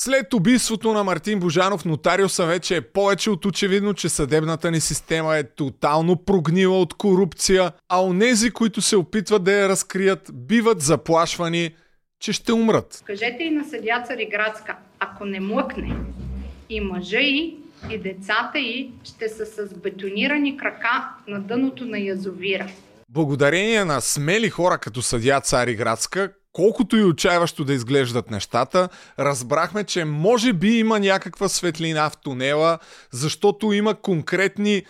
След убийството на Мартин Божанов, нотариуса вече е повече от очевидно, че съдебната ни система е тотално прогнила от корупция, а онези, които се опитват да я разкрият, биват заплашвани, че ще умрат. Кажете и на съдя Цариградска, ако не млъкне и мъжа и и децата й ще са с бетонирани крака на дъното на язовира. Благодарение на смели хора като съдя Цариградска, колкото и отчаяващо да изглеждат нещата, разбрахме, че може би има някаква светлина в тунела, защото има конкретни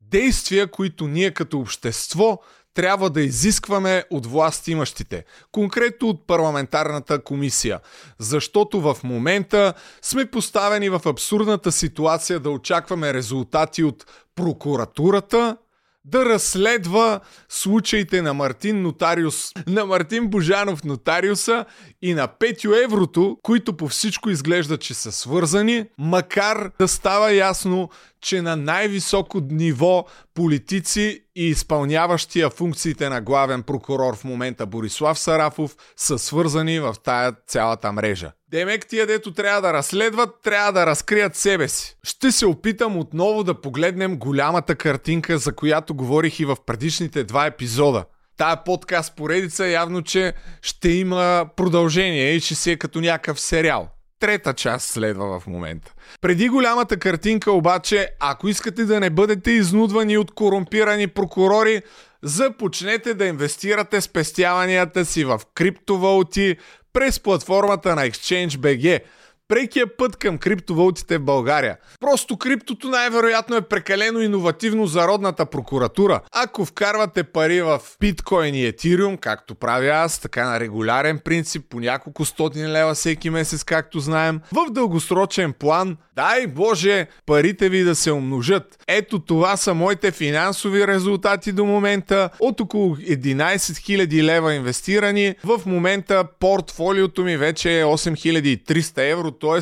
действия, които ние като общество трябва да изискваме от власт имащите, конкретно от парламентарната комисия, защото в момента сме поставени в абсурдната ситуация да очакваме резултати от прокуратурата, да разследва случаите на Мартин Нотариус, на Мартин Божанов Нотариуса и на Петю Еврото, които по всичко изглеждат, че са свързани, макар да става ясно, че на най-високо ниво политици и изпълняващия функциите на главен прокурор в момента Борислав Сарафов са свързани в тая цялата мрежа. Демек тия, дето трябва да разследват, трябва да разкрият себе си. Ще се опитам отново да погледнем голямата картинка, за която говорих и в предишните два епизода. Тая подкаст поредица явно, че ще има продължение и че си е като някакъв сериал трета част следва в момента. Преди голямата картинка обаче, ако искате да не бъдете изнудвани от корумпирани прокурори, започнете да инвестирате спестяванията си в криптовалути през платформата на ExchangeBG – прекия път към криптовалутите в България. Просто криптото най-вероятно е прекалено иновативно за родната прокуратура. Ако вкарвате пари в биткоин и етириум, както правя аз, така на регулярен принцип, по няколко стотин лева всеки месец, както знаем, в дългосрочен план, дай Боже, парите ви да се умножат. Ето това са моите финансови резултати до момента. От около 11 000 лева инвестирани, в момента портфолиото ми вече е 8300 евро, т.е.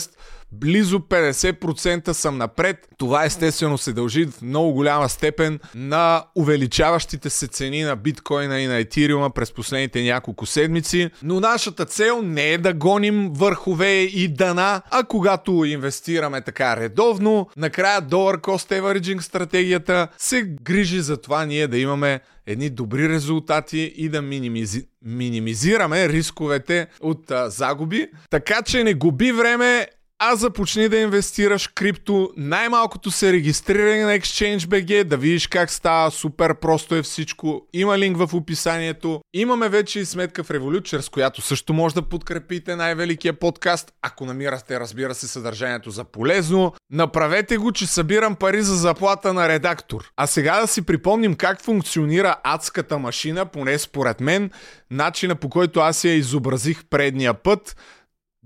близо 50% съм напред. Това естествено се дължи в много голяма степен на увеличаващите се цени на биткоина и на етириума през последните няколко седмици. Но нашата цел не е да гоним върхове и дана, а когато инвестираме така редовно, накрая долар cost averaging стратегията се грижи за това ние да имаме едни добри резултати и да минимизи... минимизираме рисковете от а, загуби. Така че не губи време, а започни да инвестираш крипто. Най-малкото се регистрирай на ExchangeBG, да видиш как става, супер просто е всичко. Има линк в описанието. Имаме вече и сметка в Revolut, чрез която също може да подкрепите най-великия подкаст, ако намирате, разбира се, съдържанието за полезно. Направете го, че събирам пари за заплата на редактор. А сега да си припомним как функционира адската машина, поне според мен, начина по който аз я изобразих предния път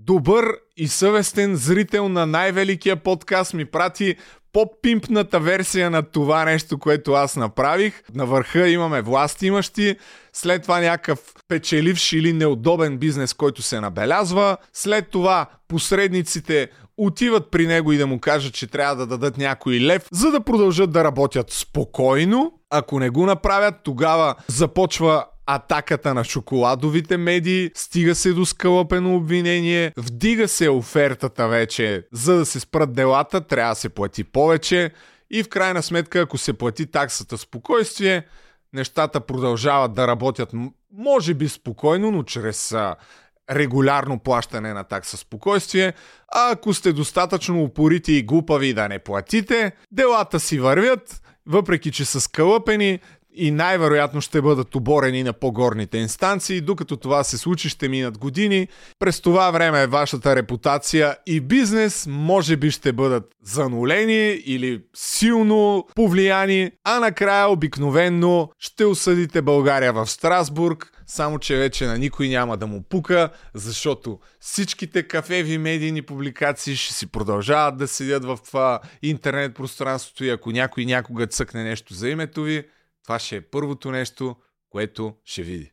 добър и съвестен зрител на най-великия подкаст ми прати по-пимпната версия на това нещо, което аз направих. На върха имаме власт имащи, след това някакъв печеливш или неудобен бизнес, който се набелязва. След това посредниците отиват при него и да му кажат, че трябва да дадат някой лев, за да продължат да работят спокойно. Ако не го направят, тогава започва атаката на шоколадовите медии, стига се до скълъпено обвинение, вдига се офертата вече, за да се спрат делата, трябва да се плати повече и в крайна сметка, ако се плати таксата спокойствие, нещата продължават да работят може би спокойно, но чрез регулярно плащане на такса спокойствие, а ако сте достатъчно упорити и глупави да не платите, делата си вървят, въпреки че са скълъпени, и най-вероятно ще бъдат оборени на по-горните инстанции. Докато това се случи, ще минат години. През това време вашата репутация и бизнес може би ще бъдат занулени или силно повлияни, а накрая обикновенно ще осъдите България в Страсбург, само че вече на никой няма да му пука, защото всичките кафеви медийни публикации ще си продължават да седят в интернет пространството и ако някой някога цъкне нещо за името ви, това ще е първото нещо, което ще види.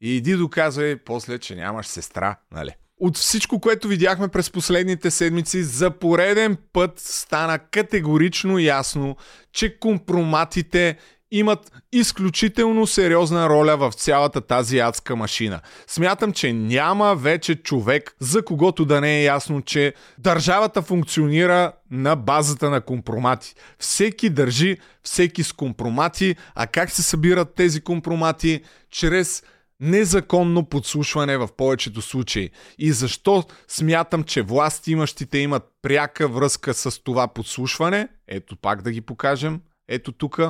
И иди доказвай после, че нямаш сестра, нали? От всичко, което видяхме през последните седмици, за пореден път стана категорично ясно, че компроматите имат изключително сериозна роля в цялата тази адска машина. Смятам, че няма вече човек, за когото да не е ясно, че държавата функционира на базата на компромати. Всеки държи, всеки с компромати, а как се събират тези компромати? Чрез незаконно подслушване в повечето случаи. И защо смятам, че власти имащите имат пряка връзка с това подслушване? Ето пак да ги покажем. Ето тук.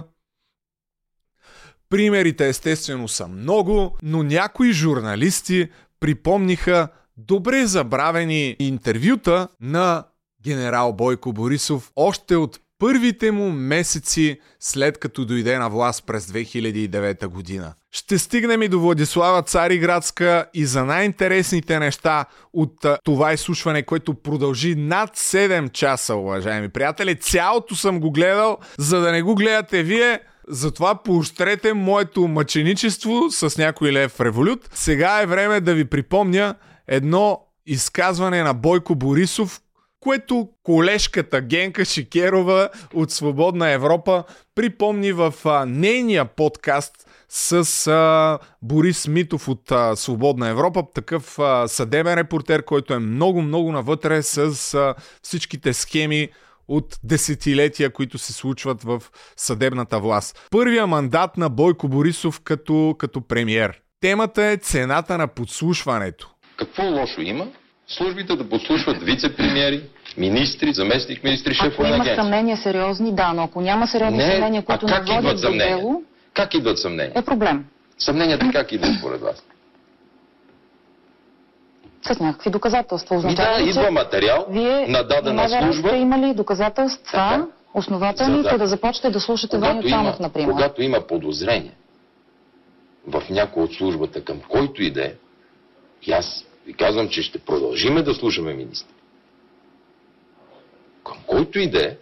Примерите естествено са много, но някои журналисти припомниха добре забравени интервюта на генерал Бойко Борисов още от първите му месеци след като дойде на власт през 2009 година. Ще стигнем и до Владислава Цариградска и за най-интересните неща от това изслушване, което продължи над 7 часа, уважаеми приятели. Цялото съм го гледал, за да не го гледате вие. Затова поощрете моето мъченичество с някой лев револют. Сега е време да ви припомня едно изказване на Бойко Борисов, което колежката Генка Шикерова от Свободна Европа припомни в а, нейния подкаст с а, Борис Митов от а, Свободна Европа, такъв а, съдебен репортер, който е много-много навътре с а, всичките схеми от десетилетия, които се случват в съдебната власт. Първия мандат на Бойко Борисов като, като премьер. Темата е цената на подслушването. Какво лошо има службите да подслушват вице-премьери, министри, заместник министри, шефове на Ако агенции. има съмнения сериозни, да, но ако няма сериозни Не, съмнения, които не идват водят до дело, Как идват съмнения? е проблем. Съмненията как идват според вас? С някакви доказателства. Означава да, идва материал вие на дадена служба. сте имали доказателства, Така. основателни, За да- да започнете да слушате Ваню Цанов, например. когато има подозрение в някой от службата, към който и да е, и аз ви казвам, че ще продължиме да слушаме министри. Към който и да е,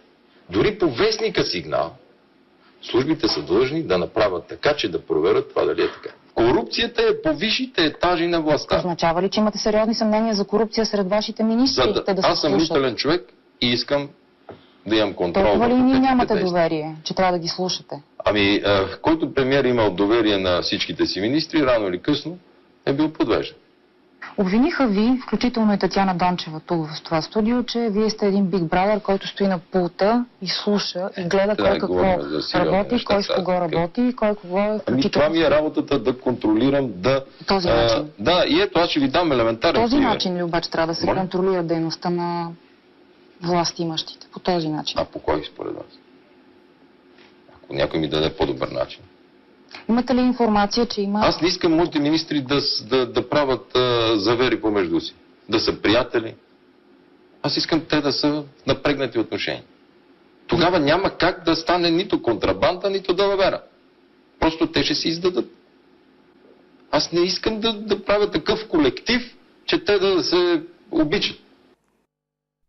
дори по вестника сигнал, службите са длъжни да направят така, че да проверят това дали е така. Корупцията е по висшите етажи на властта. Означава ли, че имате сериозни съмнения за корупция сред вашите министри? За да, те да аз съм мислен човек и искам да имам контрол. Толкова ли ни нямате действия. доверие, че трябва да ги слушате? Ами, който премьер имал доверие на всичките си министри, рано или късно е бил подвеждан. Обвиниха ви, включително и Татьяна Дончева тук в това студио, че вие сте един Big Brother, който стои на пулта и слуша и гледа Трябва кой да какво работи, кой с кого така. работи и кой кого е Ами това ми е работата да контролирам, да... Този а, начин. Да, и ето аз ще ви дам елементарен този пример. начин ли обаче трябва да се Моля? контролира дейността на власт имащите? По този начин. А по кой според вас? Ако някой ми даде по-добър начин. Имате ли информация, че има... Аз не искам моите министри да, да, да правят а, завери помежду си. Да са приятели. Аз искам те да са напрегнати отношения. Тогава няма как да стане нито контрабанда, нито далавера. Просто те ще се издадат. Аз не искам да, да правя такъв колектив, че те да се обичат.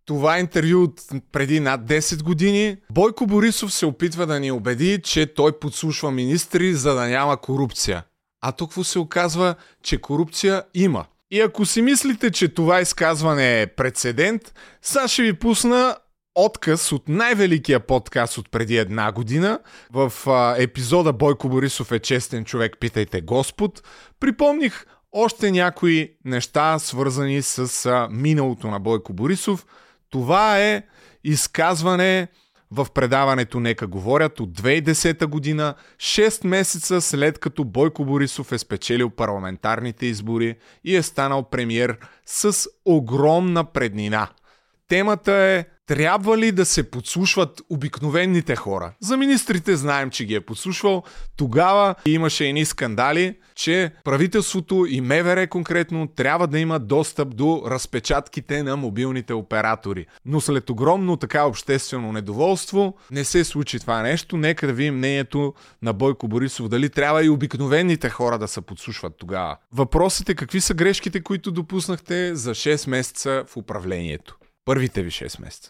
Това интервю от преди над 10 години. Бойко Борисов се опитва да ни убеди, че той подслушва министри, за да няма корупция. А тук се оказва, че корупция има. И ако си мислите, че това изказване е прецедент, сега ще ви пусна отказ от най-великия подкаст от преди една година. В епизода Бойко Борисов е честен човек, питайте Господ. Припомних още някои неща, свързани с миналото на Бойко Борисов. Това е изказване в предаването Нека говорят от 2010 година, 6 месеца след като Бойко Борисов е спечелил парламентарните избори и е станал премьер с огромна преднина. Темата е трябва ли да се подслушват обикновените хора? За министрите знаем, че ги е подслушвал. Тогава имаше едни скандали, че правителството и МВР конкретно трябва да има достъп до разпечатките на мобилните оператори. Но след огромно така обществено недоволство не се случи това нещо. Нека да видим мнението на Бойко Борисов дали трябва и обикновените хора да се подслушват тогава. Въпросът е какви са грешките, които допуснахте за 6 месеца в управлението. Първите ви 6 месеца.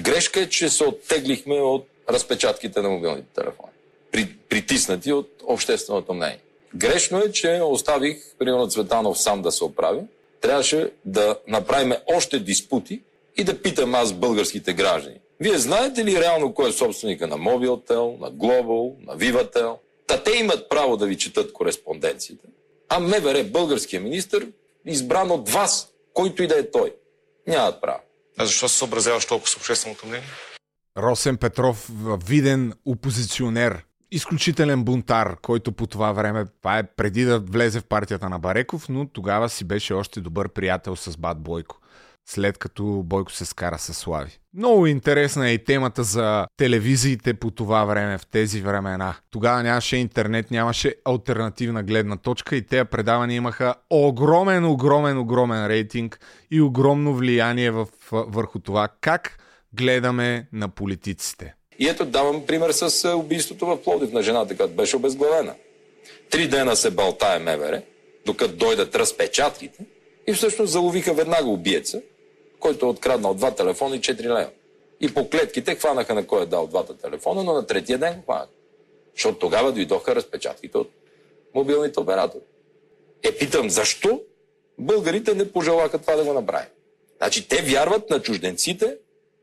Грешка е, че се оттеглихме от разпечатките на мобилните телефони. При, притиснати от общественото мнение. Грешно е, че оставих, примерно Цветанов сам да се оправи. Трябваше да направим още диспути и да питам аз българските граждани. Вие знаете ли реално кой е собственика на Mobiltel, на Global, на Vivatel? Та те имат право да ви четат кореспонденциите. А МВР, българския министр, избран от вас, който и да е той. Нямат право. А защо се съобразяваш толкова с общественото мнение? Росен Петров, виден опозиционер, изключителен бунтар, който по това време, това е преди да влезе в партията на Бареков, но тогава си беше още добър приятел с Бат Бойко след като Бойко се скара с Слави. Много интересна е и темата за телевизиите по това време, в тези времена. Тогава нямаше интернет, нямаше альтернативна гледна точка и тези предавания имаха огромен, огромен, огромен рейтинг и огромно влияние в, върху това как гледаме на политиците. И ето давам пример с убийството в Плодив на жената, която беше обезглавена. Три дена се балтае МВР, докато дойдат разпечатките и всъщност заловиха веднага убиеца който е откраднал два телефона и 4 лева. И по клетките хванаха на кой е дал двата телефона, но на третия ден хванаха. Защото тогава дойдоха разпечатките от мобилните оператори. Е, питам, защо българите не пожелаха това да го направи? Значи те вярват на чужденците,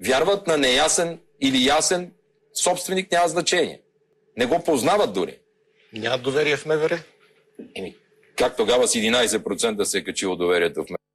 вярват на неясен или ясен собственик, няма значение. Не го познават дори. Няма доверие в МВР? Еми, как тогава с 11% се е качило доверието в МВР?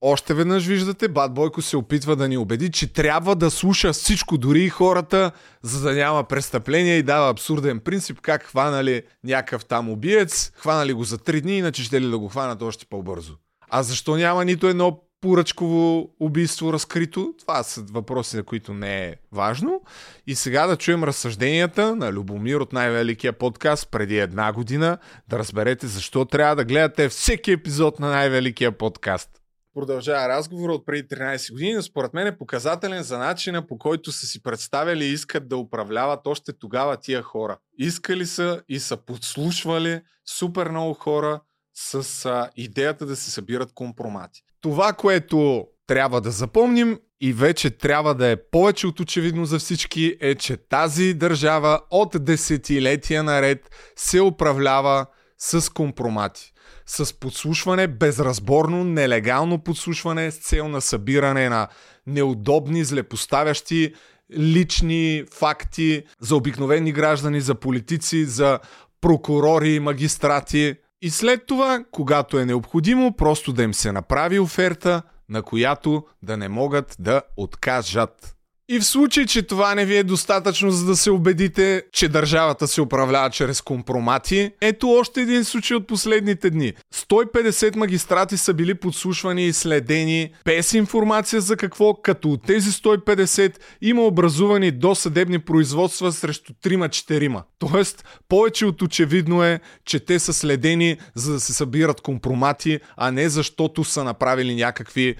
Още веднъж виждате, Бат Бойко се опитва да ни убеди, че трябва да слуша всичко, дори и хората, за да няма престъпление и дава абсурден принцип, как хванали някакъв там убиец, хванали го за три дни, иначе ще ли да го хванат още по-бързо. А защо няма нито едно поръчково убийство разкрито? Това са въпроси, за които не е важно. И сега да чуем разсъжденията на Любомир от най-великия подкаст преди една година, да разберете защо трябва да гледате всеки епизод на най-великия подкаст продължава разговора от преди 13 години, но според мен е показателен за начина по който са си представили и искат да управляват още тогава тия хора. Искали са и са подслушвали супер много хора с а, идеята да се събират компромати. Това, което трябва да запомним и вече трябва да е повече от очевидно за всички, е, че тази държава от десетилетия наред се управлява с компромати с подслушване, безразборно, нелегално подслушване с цел на събиране на неудобни, злепоставящи лични факти за обикновени граждани, за политици, за прокурори, магистрати. И след това, когато е необходимо, просто да им се направи оферта, на която да не могат да откажат. И в случай, че това не ви е достатъчно за да се убедите, че държавата се управлява чрез компромати, ето още един случай от последните дни. 150 магистрати са били подслушвани и следени без информация за какво, като от тези 150 има образувани досъдебни производства срещу 3-4. Тоест, повече от очевидно е, че те са следени за да се събират компромати, а не защото са направили някакви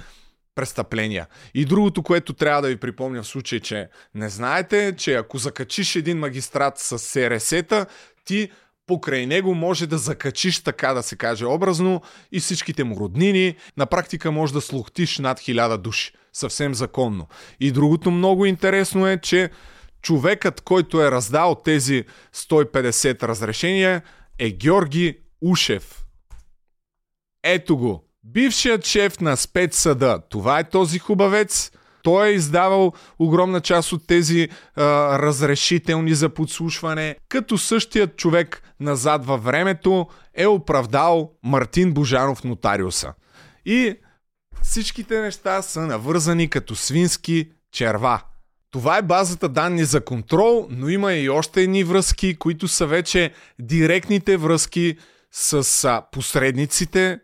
престъпления. И другото, което трябва да ви припомня в случай, че не знаете, че ако закачиш един магистрат с СРС-та, ти покрай него може да закачиш, така да се каже образно, и всичките му роднини. На практика може да слухтиш над хиляда души. Съвсем законно. И другото много интересно е, че човекът, който е раздал тези 150 разрешения, е Георги Ушев. Ето го. Бившият шеф на спецсъда, това е този хубавец, той е издавал огромна част от тези а, разрешителни за подслушване, като същият човек назад във времето е оправдал Мартин Божанов нотариуса. И всичките неща са навързани като свински черва. Това е базата данни за контрол, но има и още едни връзки, които са вече директните връзки с посредниците,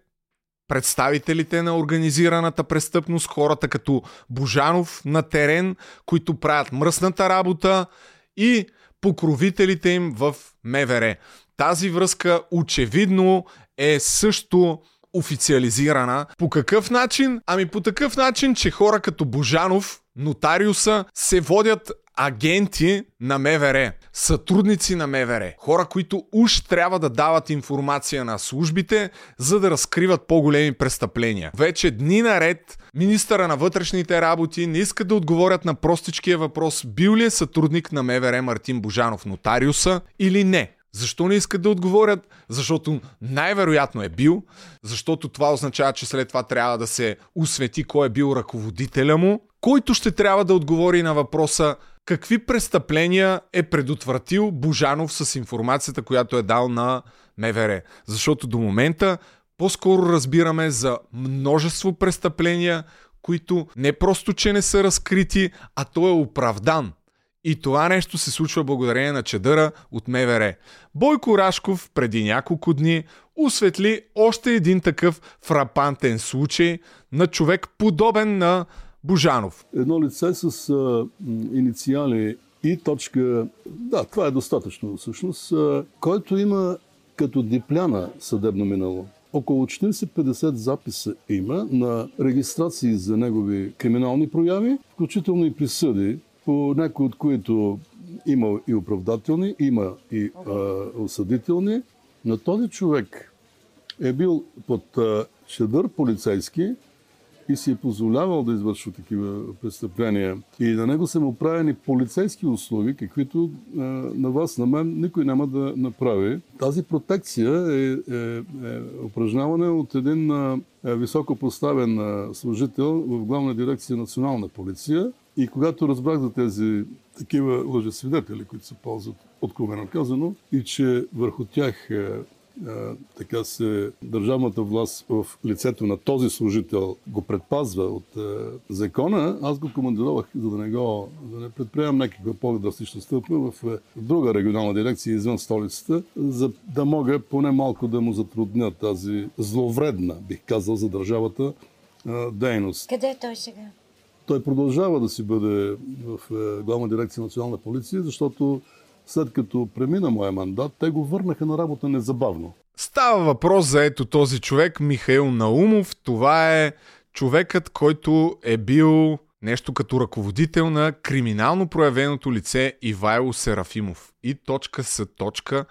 представителите на организираната престъпност, хората като Божанов на терен, които правят мръсната работа и покровителите им в МВР. Тази връзка очевидно е също официализирана. По какъв начин? Ами по такъв начин, че хора като Божанов, нотариуса, се водят агенти на МВР, сътрудници на МВР, хора, които уж трябва да дават информация на службите, за да разкриват по-големи престъпления. Вече дни наред министъра на вътрешните работи не иска да отговорят на простичкия въпрос бил ли е сътрудник на МВР Мартин Божанов нотариуса или не. Защо не искат да отговорят? Защото най-вероятно е бил, защото това означава, че след това трябва да се усвети кой е бил ръководителя му, който ще трябва да отговори на въпроса какви престъпления е предотвратил Божанов с информацията, която е дал на МВР. Защото до момента по-скоро разбираме за множество престъпления, които не просто, че не са разкрити, а той е оправдан. И това нещо се случва благодарение на чедъра от МВР. Бойко Рашков преди няколко дни осветли още един такъв фрапантен случай на човек подобен на Божанов. Едно лице с а, инициали и точка, да, това е достатъчно всъщност, а, който има като дипляна съдебно минало. Около 40-50 записа има на регистрации за негови криминални прояви, включително и присъди, по някои от които има и оправдателни, има и а, осъдителни. На този човек е бил под а, полицейски и си е позволявал да извършва такива престъпления. И на него са му правени полицейски услуги, каквито а, на вас, на мен, никой няма да направи. Тази протекция е, е, е упражняване от един а, високо поставен а, служител в главна дирекция национална полиция. И когато разбрах за тези такива лъжесвидетели, които се ползват откровено казано, и че върху тях така се държавната власт в лицето на този служител го предпазва от закона, аз го командировах, за да не, го, да не предприемам някаква по-драстична стъпка в друга регионална дирекция извън столицата, за да мога поне малко да му затрудня тази зловредна, бих казал, за държавата дейност. Къде е той сега? Той продължава да си бъде в главна дирекция национална полиция, защото след като премина моя мандат, те го върнаха на работа незабавно. Става въпрос за ето този човек, Михаил Наумов. Това е човекът, който е бил нещо като ръководител на криминално проявеното лице Ивайло Серафимов. И точка с точка,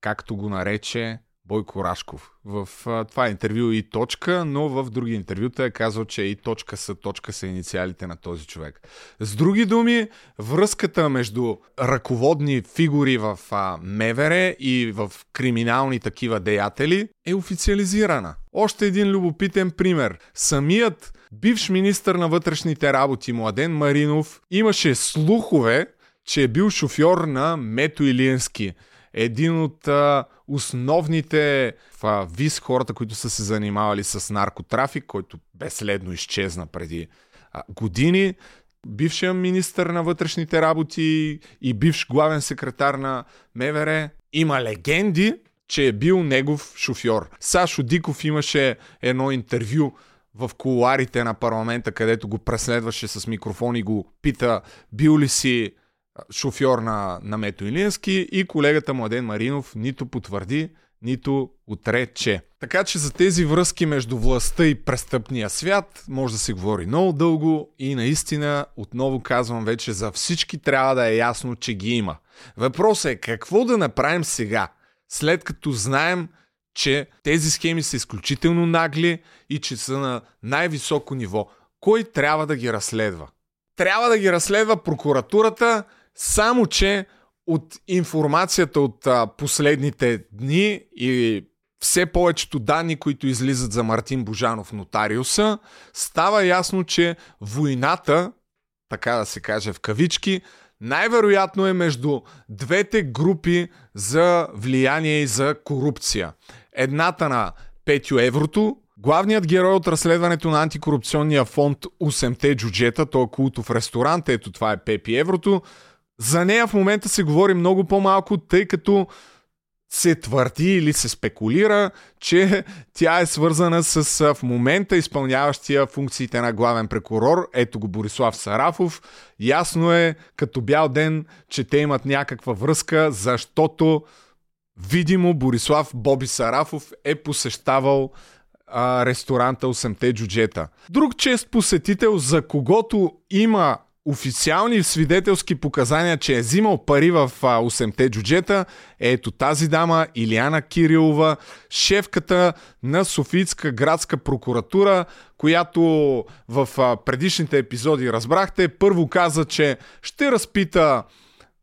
както го нарече Бойко Рашков. В а, това интервю и точка, но в други интервюта е казал, че и точка са точка са инициалите на този човек. С други думи, връзката между ръководни фигури в а, Мевере и в криминални такива деятели е официализирана. Още един любопитен пример. Самият бивш министър на вътрешните работи Младен Маринов имаше слухове, че е бил шофьор на Мето Илиенски – един от а, основните в ВИС хората, които са се занимавали с наркотрафик, който безследно изчезна преди а, години. Бившия министър на вътрешните работи и бивш главен секретар на МВР. Има легенди, че е бил негов шофьор. Сашо Диков имаше едно интервю в коларите на парламента, където го преследваше с микрофон и го пита бил ли си шофьор на, на Мето Илински и колегата Младен Маринов нито потвърди, нито отрече. Така че за тези връзки между властта и престъпния свят може да се говори много дълго и наистина, отново казвам вече, за всички трябва да е ясно, че ги има. Въпросът е какво да направим сега, след като знаем, че тези схеми са изключително нагли и че са на най-високо ниво. Кой трябва да ги разследва? Трябва да ги разследва прокуратурата, само, че от информацията от а, последните дни и все повечето данни, които излизат за Мартин Божанов нотариуса, става ясно, че войната, така да се каже в кавички, най-вероятно е между двете групи за влияние и за корупция. Едната на Петю Еврото, главният герой от разследването на антикорупционния фонд 8-те джуджета, то е култов ресторант, ето това е Пепи Еврото, за нея в момента се говори много по-малко, тъй като се твърди или се спекулира, че тя е свързана с в момента изпълняващия функциите на главен прокурор, ето го Борислав Сарафов. Ясно е като бял ден, че те имат някаква връзка, защото видимо Борислав Боби Сарафов е посещавал а, ресторанта 8-те джуджета. Друг чест посетител, за когото има официални свидетелски показания, че е взимал пари в 8-те джуджета, ето тази дама, Илиана Кирилова, шефката на Софийска градска прокуратура, която в предишните епизоди разбрахте, първо каза, че ще разпита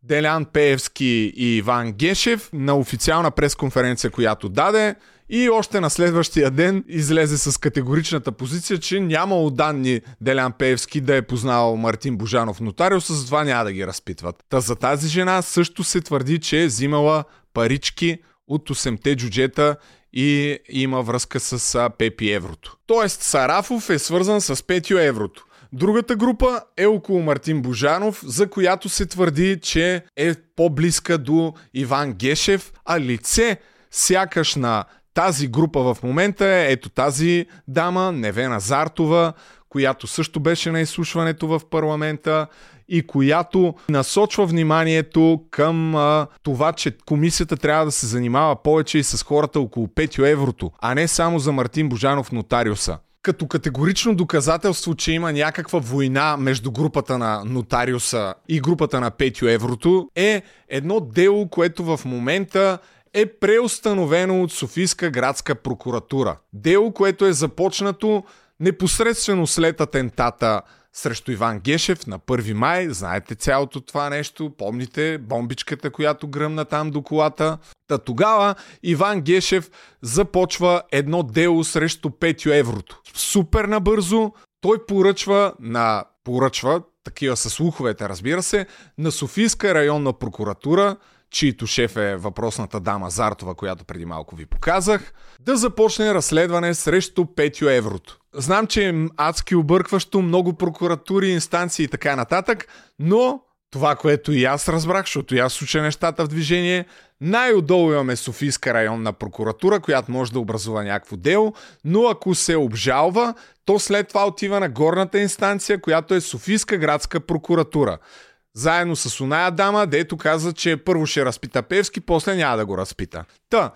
Делян Пеевски и Иван Гешев на официална пресконференция, която даде и още на следващия ден излезе с категоричната позиция, че нямало данни Делян Пеевски да е познавал Мартин Божанов нотариус, затова няма да ги разпитват. Та за тази жена също се твърди, че е взимала парички от 8-те джуджета и има връзка с Пепи Еврото. Тоест Сарафов е свързан с Петио Еврото. Другата група е около Мартин Божанов, за която се твърди, че е по-близка до Иван Гешев, а лице сякаш на тази група в момента е ето тази дама, Невена Зартова, която също беше на изслушването в парламента и която насочва вниманието към а, това, че комисията трябва да се занимава повече и с хората около 5 еврото, а не само за Мартин Божанов нотариуса. Като категорично доказателство, че има някаква война между групата на нотариуса и групата на Петю Еврото, е едно дело, което в момента е преустановено от Софийска градска прокуратура. Дело, което е започнато непосредствено след атентата срещу Иван Гешев на 1 май. Знаете цялото това нещо. Помните бомбичката, която гръмна там до колата. Та тогава Иван Гешев започва едно дело срещу Петю Еврото. Супер набързо той поръчва на поръчва, такива са слуховете, разбира се, на Софийска районна прокуратура чието шеф е въпросната дама Зартова, която преди малко ви показах, да започне разследване срещу Петю Еврото. Знам, че е адски объркващо, много прокуратури, инстанции и така нататък, но това, което и аз разбрах, защото и аз уча нещата в движение, най-отдолу имаме Софийска районна прокуратура, която може да образува някакво дело, но ако се обжалва, то след това отива на горната инстанция, която е Софийска градска прокуратура заедно с оная дама, дето каза, че първо ще разпита Певски, после няма да го разпита. Та,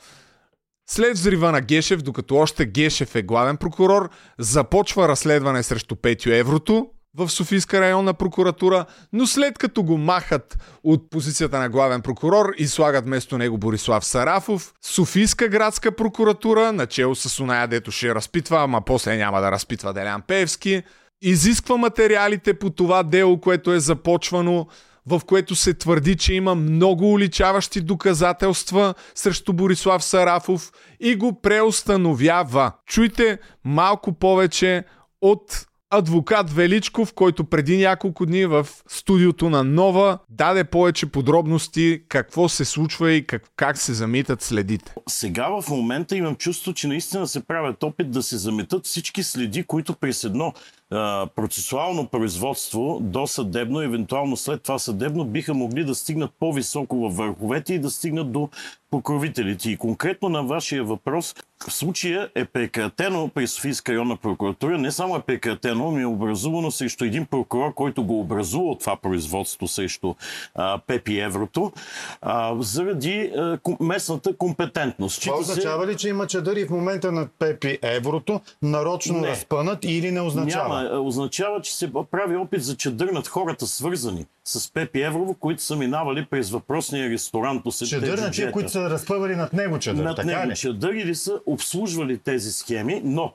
след взрива на Гешев, докато още Гешев е главен прокурор, започва разследване срещу Петю Еврото в Софийска районна прокуратура, но след като го махат от позицията на главен прокурор и слагат вместо него Борислав Сарафов, Софийска градска прокуратура, начало с оная, дето ще разпитва, ама после няма да разпитва Делян Певски, изисква материалите по това дело, което е започвано, в което се твърди, че има много уличаващи доказателства срещу Борислав Сарафов и го преустановява. Чуйте малко повече от адвокат Величков, който преди няколко дни в студиото на Нова даде повече подробности какво се случва и как, как се замитат следите. Сега в момента имам чувство, че наистина се правят опит да се заметат всички следи, които през едно процесуално производство до съдебно, евентуално след това съдебно, биха могли да стигнат по-високо във върховете и да стигнат до покровителите. И конкретно на вашия въпрос, в случая е прекратено при Софийска районна прокуратура. Не само е прекратено, но е образувано срещу един прокурор, който го образува от това производство срещу а, Пепи Еврото, а, заради а, местната компетентност. Това означава ли, че има чадъри в момента на Пепи Еврото, нарочно не. разпънат или не означава? Няма. Означава, че се прави опит за чадър над хората свързани с Пепи Еврово, които са минавали през въпросния ресторант по Чадър на тия, които са разпъвали над него чадър, над така него ли? чадър или са обслужвали тези схеми, но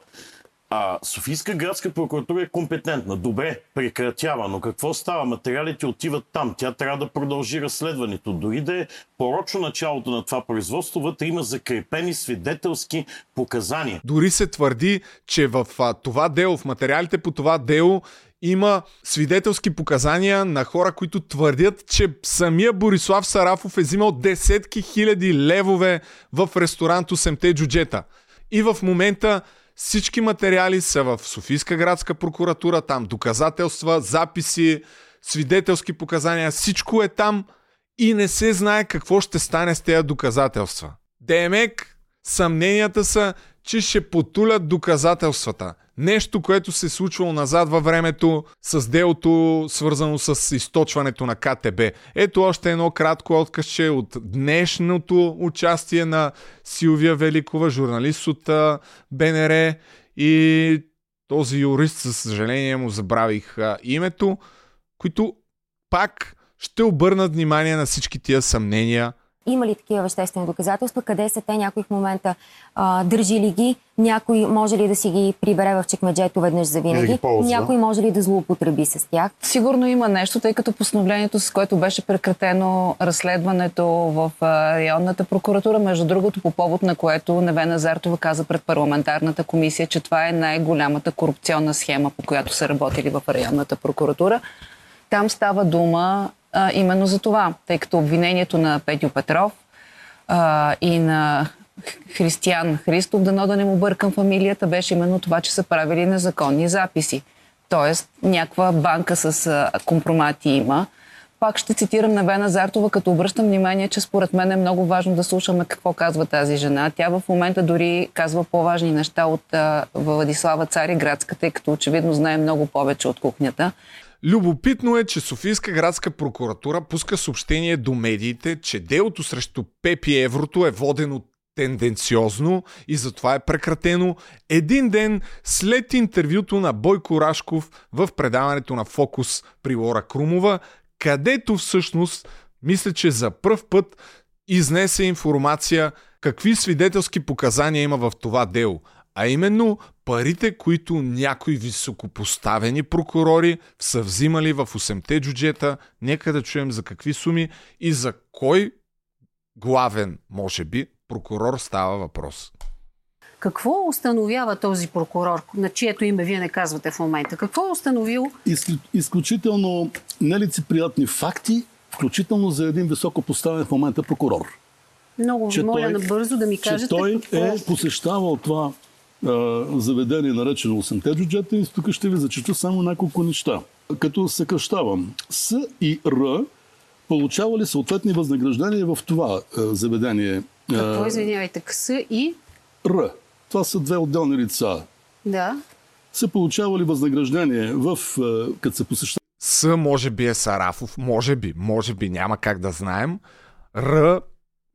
а, Софийска градска прокуратура е компетентна. Добре, прекратява, но какво става? Материалите отиват там. Тя трябва да продължи разследването. Дори да е порочно началото на това производство, вътре има закрепени свидетелски показания. Дори се твърди, че в това дело, в материалите по това дело има свидетелски показания на хора, които твърдят, че самия Борислав Сарафов е взимал десетки хиляди левове в ресторант 8-те джуджета. И в момента всички материали са в Софийска градска прокуратура, там доказателства, записи, свидетелски показания, всичко е там и не се знае какво ще стане с тези доказателства. Демек, съмненията са, че ще потулят доказателствата. Нещо, което се е случвало назад във времето с делото, свързано с източването на КТБ. Ето още едно кратко откъсче от днешното участие на Силвия Великова, журналист от БНР и този юрист, със съжаление му забравих името, които пак ще обърнат внимание на всички тия съмнения Има ли такива веществени доказателства? Къде са те? Някой в момента а, държи ли ги? Някой може ли да си ги прибере в чекмеджето веднъж за винаги? Някой може ли да злоупотреби с тях? Сигурно има нещо, тъй като постановлението, с което беше прекратено разследването в районната прокуратура, между другото, по повод на което Невена Зартова каза пред парламентарната комисия, че това е най-голямата корупционна схема, по която са работили в районната прокуратура. Там става дума а, именно за това, тъй като обвинението на Петю Петров а, и на Християн Христов, дано да не му бъркам фамилията, беше именно това, че са правили незаконни записи. Тоест, някаква банка с а, компромати има. Пак ще цитирам Невена Зартова, като обръщам внимание, че според мен е много важно да слушаме какво казва тази жена. Тя в момента дори казва по-важни неща от а, Владислава Цариградска, тъй като очевидно знае много повече от кухнята. Любопитно е, че Софийска градска прокуратура пуска съобщение до медиите, че делото срещу Пепи Еврото е водено тенденциозно и затова е прекратено един ден след интервюто на Бойко Рашков в предаването на Фокус при Лора Крумова, където всъщност мисля, че за пръв път изнесе информация какви свидетелски показания има в това дело, а именно парите, които някои високопоставени прокурори са взимали в 8-те джуджета. Нека да чуем за какви суми и за кой главен, може би, прокурор става въпрос. Какво установява този прокурор, на чието име вие не казвате в момента? Какво е установил? Изклю- изключително нелицеприятни факти, включително за един високо поставен в момента прокурор. Много ви моля набързо да ми че кажете. той какво... е посещавал това заведение, наречено 8-те джуджета и тук ще ви зачета само няколко неща. Като съкръщавам, С и Р получавали съответни възнаграждения в това а, заведение. Какво, извинявайте, КС и... Р. Това са две отделни лица. Да. Са получавали възнаграждение в, като се посещавали С може би е Сарафов, може би, може би, няма как да знаем. Р,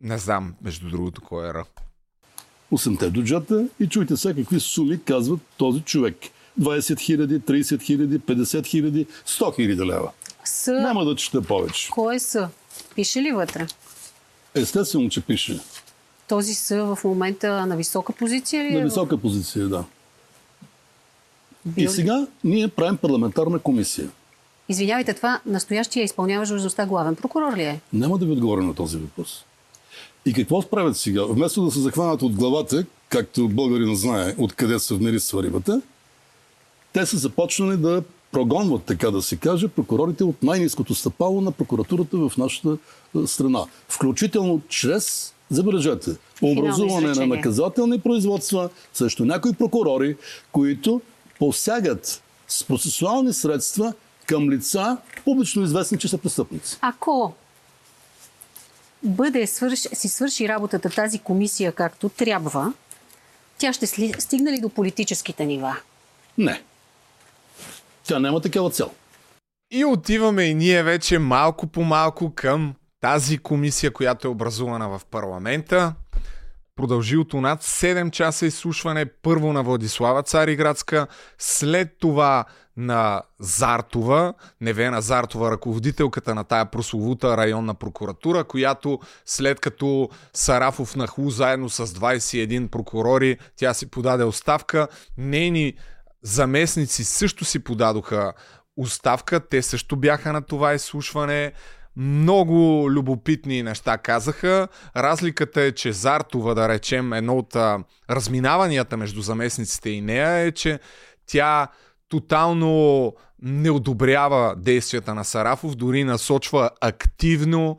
не знам, между другото, кой е Р. 8-те бюджета и чуйте сега какви суми казват този човек. 20 хиляди, 30 хиляди, 50 хиляди, 100 хиляди лева. С... Няма да чета повече. Кой е С? Пише ли вътре? Естествено, че пише. Този С в момента на висока позиция ли е? На висока позиция, да. Бил И сега ние правим парламентарна комисия. Извинявайте, това настоящия изпълняващ длъжността главен прокурор ли е? Няма да ви отговоря на този въпрос. И какво правят сега? Вместо да се захванат от главата, както българина знае откъде се вмириства рибата, те са започнали да прогонват, така да се каже, прокурорите от най-низкото стъпало на прокуратурата в нашата страна. Включително чрез, забележете, образуване на наказателни производства срещу някои прокурори, които посягат с процесуални средства към лица, публично известни, че са престъпници. Ако бъде свърш, си свърши работата тази комисия както трябва, тя ще сли, стигне ли до политическите нива? Не. Тя няма такава цел. И отиваме и ние вече малко по малко към тази комисия, която е образувана в парламента. Продължилото над 7 часа изслушване първо на Владислава Цариградска, след това на Зартова, Невена Зартова, ръководителката на тая прословута районна прокуратура, която след като Сарафов нахлу заедно с 21 прокурори, тя си подаде оставка. Нейни заместници също си подадоха оставка. Те също бяха на това изслушване. Много любопитни неща казаха. Разликата е, че Зартова, да речем, едно от а, разминаванията между заместниците и нея е, че тя тотално не одобрява действията на Сарафов, дори насочва активно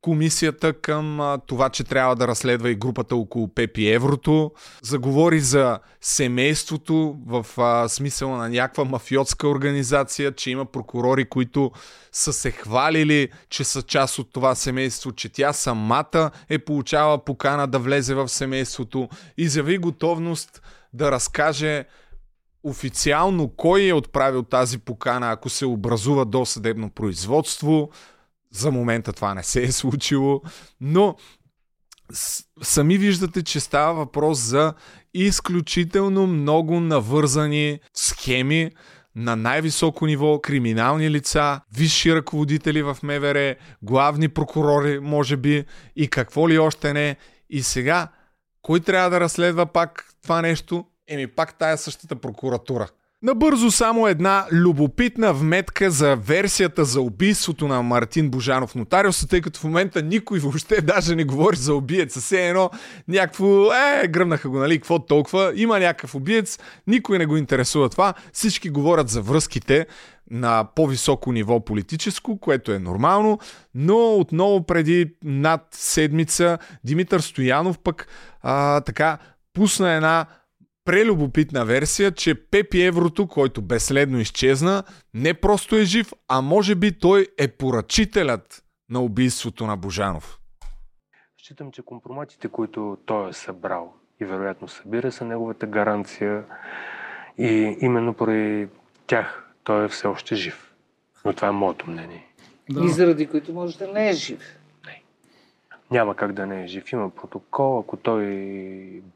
комисията към това, че трябва да разследва и групата около Пепи Еврото. Заговори за семейството в а, смисъла на някаква мафиотска организация, че има прокурори, които са се хвалили, че са част от това семейство, че тя самата е получава покана да влезе в семейството. Изяви готовност да разкаже официално кой е отправил тази покана, ако се образува досъдебно производство. За момента това не се е случило, но сами виждате, че става въпрос за изключително много навързани схеми на най-високо ниво криминални лица, висши ръководители в МВР, главни прокурори, може би, и какво ли още не. И сега, кой трябва да разследва пак това нещо? Еми пак тая същата прокуратура. Набързо само една любопитна вметка за версията за убийството на Мартин Божанов нотариус, тъй като в момента никой въобще даже не говори за убиец. Все едно някакво, е, гръмнаха го, нали, какво толкова, има някакъв убиец, никой не го интересува това, всички говорят за връзките на по-високо ниво политическо, което е нормално, но отново преди над седмица Димитър Стоянов пък а, така пусна една прелюбопитна версия, че Пепи Еврото, който безследно изчезна, не просто е жив, а може би той е поръчителят на убийството на Божанов. Считам, че компроматите, които той е събрал и вероятно събира, са неговата гаранция и именно поради тях той е все още жив. Но това е моето мнение. Да. И заради които може да не е жив. Няма как да не е жив. Има протокол. Ако той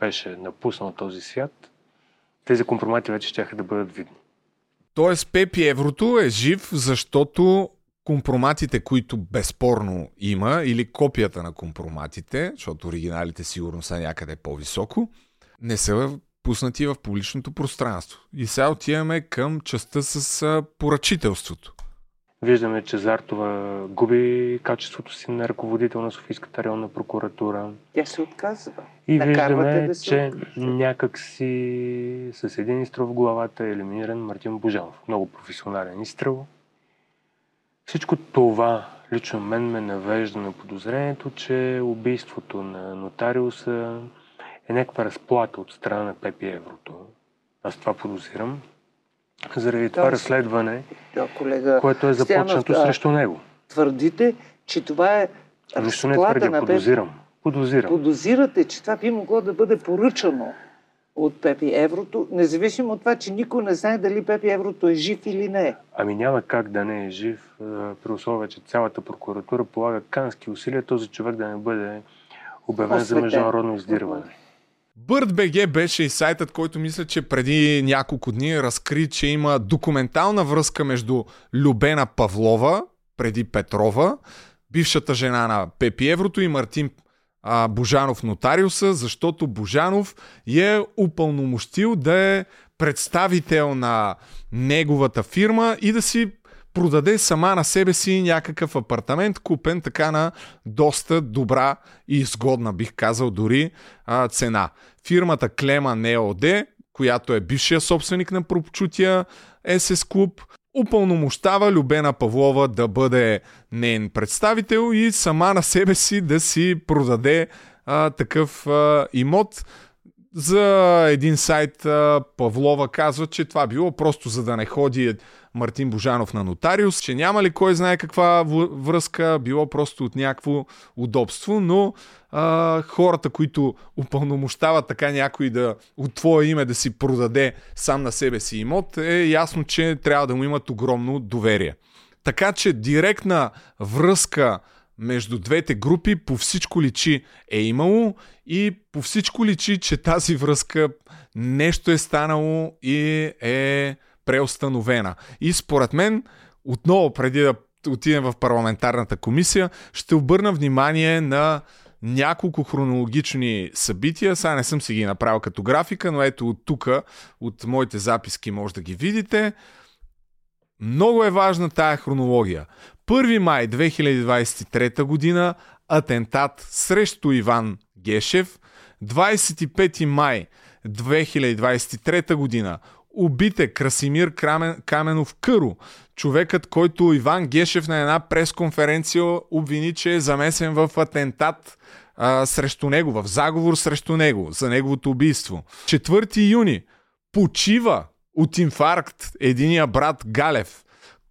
беше напуснал този свят, тези компромати вече ще да бъдат видни. Тоест Пепи Еврото е жив, защото компроматите, които безспорно има, или копията на компроматите, защото оригиналите сигурно са някъде по-високо, не са пуснати в публичното пространство. И сега отиваме към частта с поръчителството. Виждаме, че Зартова губи качеството си на ръководител на Софийската районна прокуратура. Тя се отказва. И виждаме, да че някак си с един изстрел в главата е елиминиран Мартин Божанов. Много професионален изстрел. Всичко това лично мен ме навежда на подозрението, че убийството на нотариуса е някаква разплата от страна на Пепи Еврото. Аз това подозирам заради това разследване, да, колега, което е започнато Стянов, срещу него. Твърдите, че това е Нищо не твърдя, на подозирам. подозирам. Подозирате, че това би могло да бъде поръчано от Пепи Еврото, независимо от това, че никой не знае дали Пепи Еврото е жив или не е. Ами няма как да не е жив, при условие, че цялата прокуратура полага кански усилия този човек да не бъде обявен Осветен. за международно издирване. BirdBG беше и сайтът, който мисля, че преди няколко дни разкри, че има документална връзка между Любена Павлова, преди Петрова, бившата жена на Пепи Еврото и Мартин а, Божанов нотариуса, защото Божанов е упълномощил да е представител на неговата фирма и да си продаде сама на себе си някакъв апартамент, купен така на доста добра и изгодна, бих казал дори, а, цена. Фирмата Клема НЕОД, която е бившия собственик на пропчутия SS Клуб, упълномощава Любена Павлова да бъде нейн представител и сама на себе си да си продаде а, такъв а, имот. За един сайт а, Павлова казва, че това било просто за да не ходи Мартин Божанов на нотариус, че няма ли кой знае каква връзка, било просто от някакво удобство, но а, хората, които упълномощават така някой да от твое име да си продаде сам на себе си имот, е ясно, че трябва да му имат огромно доверие. Така че директна връзка между двете групи по всичко личи е имало и по всичко личи, че тази връзка нещо е станало и е преустановена. И според мен, отново преди да отидем в парламентарната комисия, ще обърна внимание на няколко хронологични събития. Сега не съм си ги направил като графика, но ето от тук, от моите записки може да ги видите. Много е важна тая хронология. 1 май 2023 година атентат срещу Иван Гешев. 25 май 2023 година убит е Красимир Крамен, Каменов Къро, човекът, който Иван Гешев на една пресконференция обвини, че е замесен в атентат а, срещу него, в заговор срещу него, за неговото убийство. 4 юни. Почива от инфаркт единия брат Галев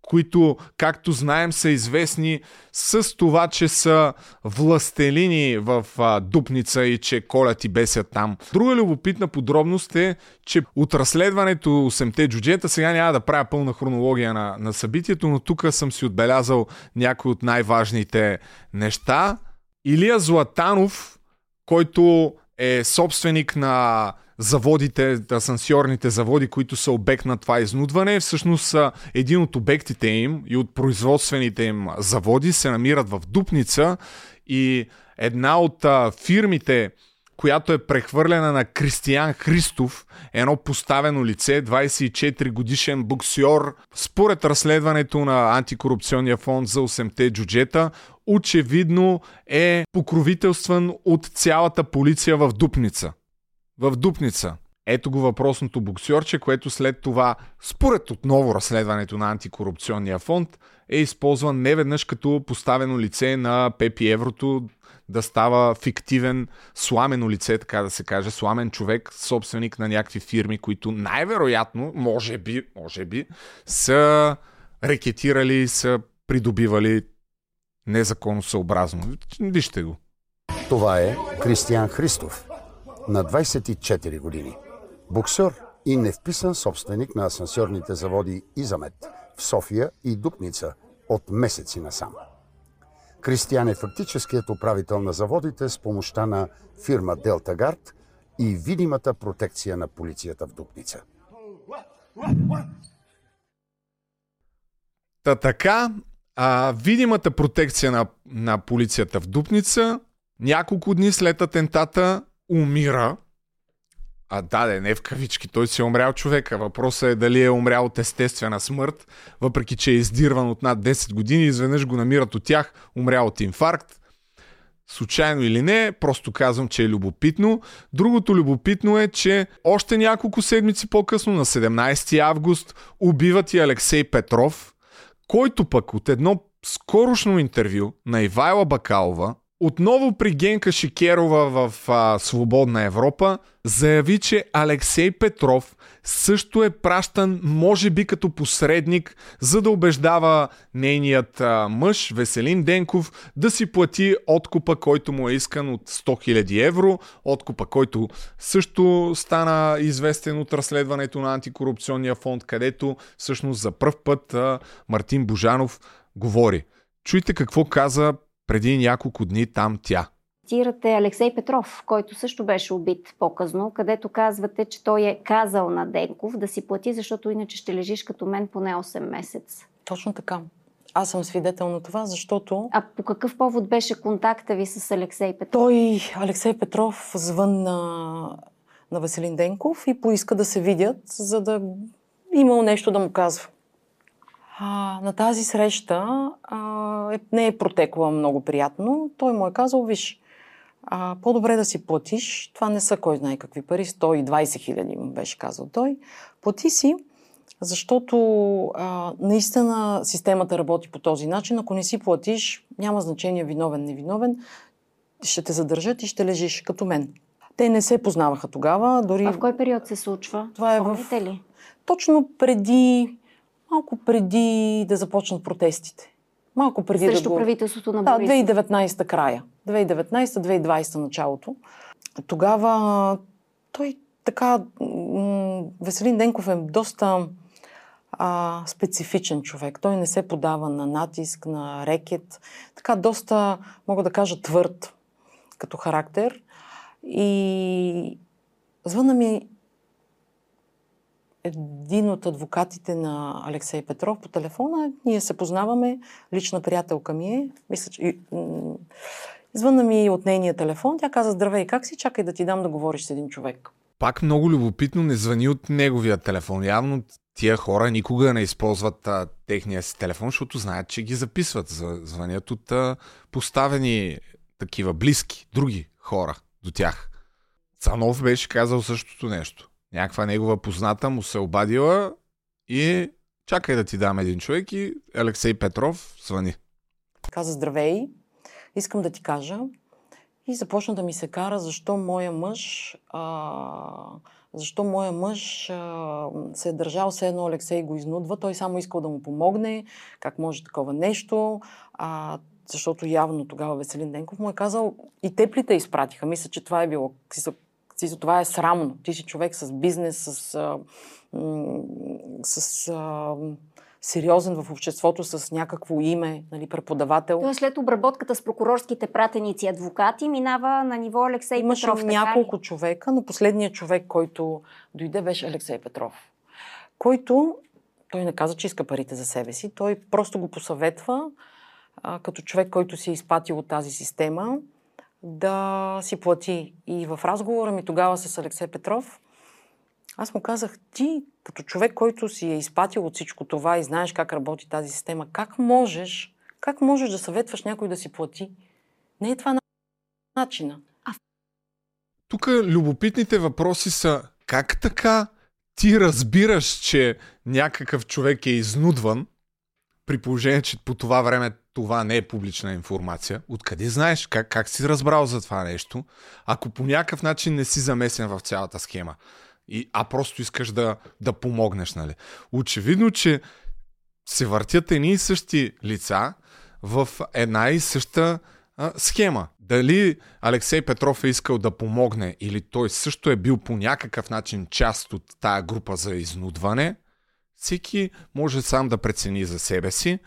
които, както знаем, са известни с това, че са властелини в а, Дупница и че колят и бесят там. Друга любопитна подробност е, че от разследването 8-те джуджета, сега няма да правя пълна хронология на, на събитието, но тук съм си отбелязал някои от най-важните неща. Илия Златанов, който е собственик на заводите, асансьорните заводи, които са обект на това изнудване. Всъщност един от обектите им и от производствените им заводи се намират в Дупница и една от фирмите, която е прехвърлена на Кристиян Христов, едно поставено лице, 24 годишен боксьор. Според разследването на антикорупционния фонд за 8-те джуджета, очевидно е покровителстван от цялата полиция в Дупница. В Дупница. Ето го въпросното боксьорче, което след това, според отново разследването на антикорупционния фонд, е използван неведнъж като поставено лице на Пепи Еврото да става фиктивен сламено лице, така да се каже, сламен човек, собственик на някакви фирми, които най-вероятно, може би, може би, са рекетирали, са придобивали незаконосъобразно. Вижте го. Това е Кристиян Христов, на 24 години. Боксер и невписан собственик на асансьорните заводи Изамет в София и Дупница от месеци насам. Кристиян е фактическият управител на заводите с помощта на фирма Делта Гард и видимата протекция на полицията в Дупница. Та така, а, видимата протекция на, на полицията в Дупница няколко дни след атентата умира а да, да, не в кавички, той си е умрял човека. Въпросът е дали е умрял от естествена смърт, въпреки че е издирван от над 10 години, изведнъж го намират от тях, умрял от инфаркт. Случайно или не, просто казвам, че е любопитно. Другото любопитно е, че още няколко седмици по-късно, на 17 август, убиват и Алексей Петров, който пък от едно скорошно интервю на Ивайла Бакалова, отново при Генка Шикерова в а, Свободна Европа заяви, че Алексей Петров също е пращан, може би като посредник, за да убеждава нейният а, мъж, Веселин Денков, да си плати откупа, който му е искан от 100 000 евро. Откупа, който също стана известен от разследването на антикорупционния фонд, където всъщност за първ път а, Мартин Божанов говори. Чуйте какво каза преди няколко дни там тя. Цитирате Алексей Петров, който също беше убит по-късно, където казвате, че той е казал на Денков да си плати, защото иначе ще лежиш като мен поне 8 месец. Точно така. Аз съм свидетел на това, защото... А по какъв повод беше контакта ви с Алексей Петров? Той, Алексей Петров, звън на, на Веселин Денков и поиска да се видят, за да имал нещо да му казва. А, на тази среща а, е, не е протекла много приятно. Той му е казал, виж, а, по-добре да си платиш. Това не са кой знае какви пари, 120 хиляди му беше казал той. Плати си, защото а, наистина системата работи по този начин. Ако не си платиш, няма значение виновен, невиновен, ще те задържат и ще лежиш като мен. Те не се познаваха тогава. Дори... А в кой период се случва? Това е в... ли? Точно преди малко преди да започнат протестите. Малко преди Срещу да го... правителството на Борисов. Да, 2019 края. 2019-2020 началото. Тогава той така... Веселин Денков е доста а, специфичен човек. Той не се подава на натиск, на рекет. Така доста, мога да кажа, твърд като характер. И звъна ми един от адвокатите на Алексей Петров по телефона. Ние се познаваме, лична приятелка ми е. Мисля, че... Звънна ми от нейния телефон. Тя каза, здравей, как си? Чакай да ти дам да говориш с един човек. Пак много любопитно не звъни от неговия телефон. Явно тия хора никога не използват а, техния си телефон, защото знаят, че ги записват. Звънят от а, поставени такива близки, други хора до тях. Цанов беше казал същото нещо някаква негова позната му се обадила и чакай да ти дам един човек и Алексей Петров звъни. Каза здравей, искам да ти кажа и започна да ми се кара защо моя мъж а, защо моя мъж а, се е държал все едно Алексей го изнудва. Той само искал да му помогне, как може такова нещо. А, защото явно тогава Веселин Денков му е казал и теплите изпратиха. Мисля, че това е било ти, това е срамно. Ти си човек с бизнес, с, а, с а, сериозен в обществото с някакво име, нали, преподавател. Той след обработката с прокурорските пратеници адвокати минава на ниво Алексей Имаше Петров. ли? няколко човека, но последният човек, който дойде, беше Алексей Петров. Който, той не каза, че иска парите за себе си, той просто го посъветва, а, като човек, който си е изпатил от тази система, да си плати. И в разговора ми тогава с Алексей Петров, аз му казах, ти като човек, който си е изпатил от всичко това и знаеш как работи тази система, как можеш, как можеш да съветваш някой да си плати? Не е това на- начина. Тук любопитните въпроси са как така ти разбираш, че някакъв човек е изнудван, при положение, че по това време това не е публична информация. Откъде знаеш? Как, как си разбрал за това нещо? Ако по някакъв начин не си замесен в цялата схема, и, а просто искаш да, да помогнеш, нали? Очевидно, че се въртят едни и същи лица в една и съща а, схема. Дали Алексей Петров е искал да помогне или той също е бил по някакъв начин част от тая група за изнудване, всеки може сам да прецени за себе си,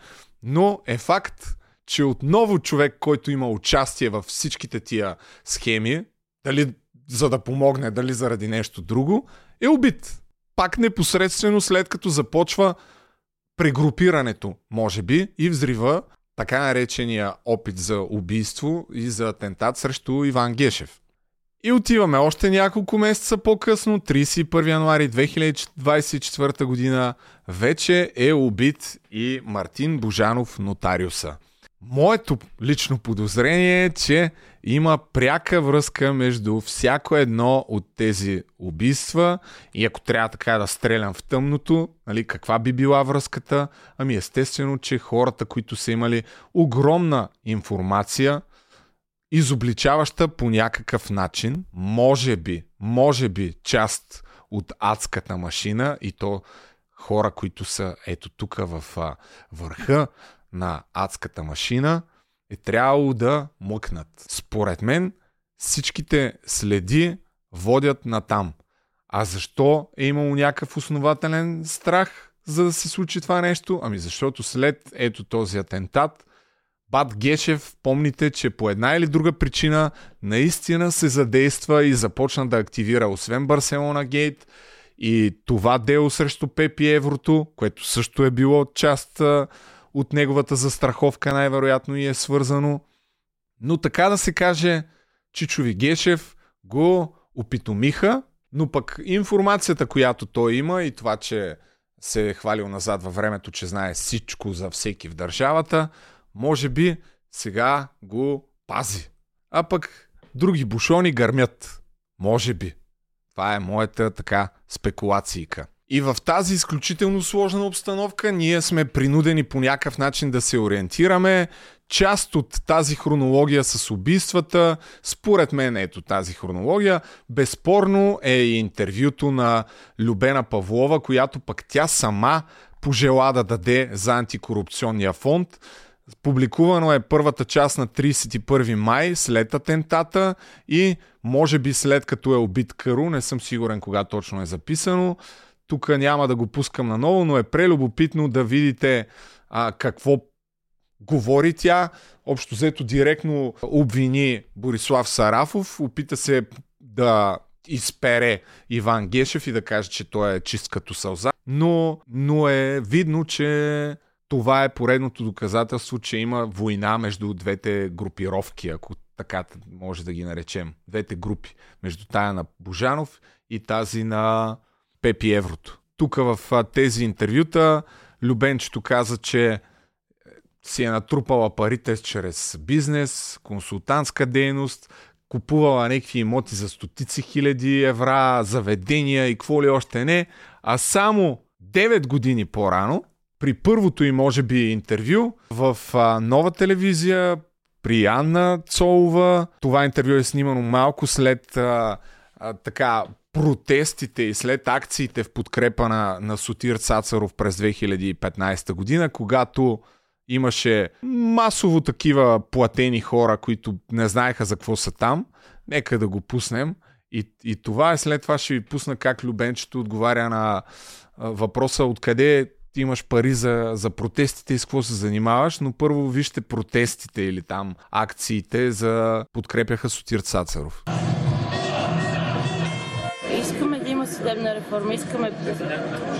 но е факт, че отново човек, който има участие във всичките тия схеми, дали за да помогне, дали заради нещо друго, е убит. Пак непосредствено след като започва прегрупирането, може би, и взрива така наречения опит за убийство и за атентат срещу Иван Гешев. И отиваме още няколко месеца по-късно, 31 януари 2024 година, вече е убит и Мартин Божанов нотариуса. Моето лично подозрение е, че има пряка връзка между всяко едно от тези убийства и ако трябва така да стрелям в тъмното, нали, каква би била връзката? Ами естествено, че хората, които са имали огромна информация, изобличаваща по някакъв начин, може би, може би част от адската машина и то хора, които са ето тук в върха на адската машина, е трябвало да мъкнат. Според мен всичките следи водят на там. А защо е имало някакъв основателен страх за да се случи това нещо? Ами защото след ето този атентат, Бат Гешев, помните, че по една или друга причина наистина се задейства и започна да активира, освен Барселона Гейт и това дело срещу Пепи Еврото, което също е било част от неговата застраховка, най-вероятно и е свързано. Но така да се каже, Чичови Гешев го опитомиха, но пък информацията, която той има и това, че се е хвалил назад във времето, че знае всичко за всеки в държавата, може би сега го пази. А пък други бушони гърмят. Може би. Това е моята така спекулацийка. И в тази изключително сложна обстановка ние сме принудени по някакъв начин да се ориентираме. Част от тази хронология с убийствата, според мен ето тази хронология, безспорно е и интервюто на Любена Павлова, която пък тя сама пожела да даде за антикорупционния фонд. Публикувано е първата част на 31 май след атентата и може би след като е убит Кару, не съм сигурен кога точно е записано. Тук няма да го пускам наново, но е прелюбопитно да видите а, какво говори тя. Общо взето директно обвини Борислав Сарафов, опита се да изпере Иван Гешев и да каже, че той е чист като сълза, но, но е видно, че това е поредното доказателство, че има война между двете групировки, ако така може да ги наречем. Двете групи. Между тая на Божанов и тази на Пепи Еврото. Тук в тези интервюта Любенчето каза, че си е натрупала парите чрез бизнес, консултантска дейност, купувала някакви имоти за стотици хиляди евра, заведения и какво ли още не, а само 9 години по-рано, при първото и може би интервю в а, нова телевизия при Анна Цолова. Това интервю е снимано малко след а, а, така протестите и след акциите в подкрепа на, на Сотир Цацаров през 2015 година, когато имаше масово такива платени хора, които не знаеха за какво са там. Нека да го пуснем. И, и това е след това ще ви пусна как Любенчето отговаря на въпроса откъде ти имаш пари за, за протестите и с какво се занимаваш, но първо вижте протестите или там акциите за подкрепяха Сотир Цацаров. Искаме да има съдебна реформа, искаме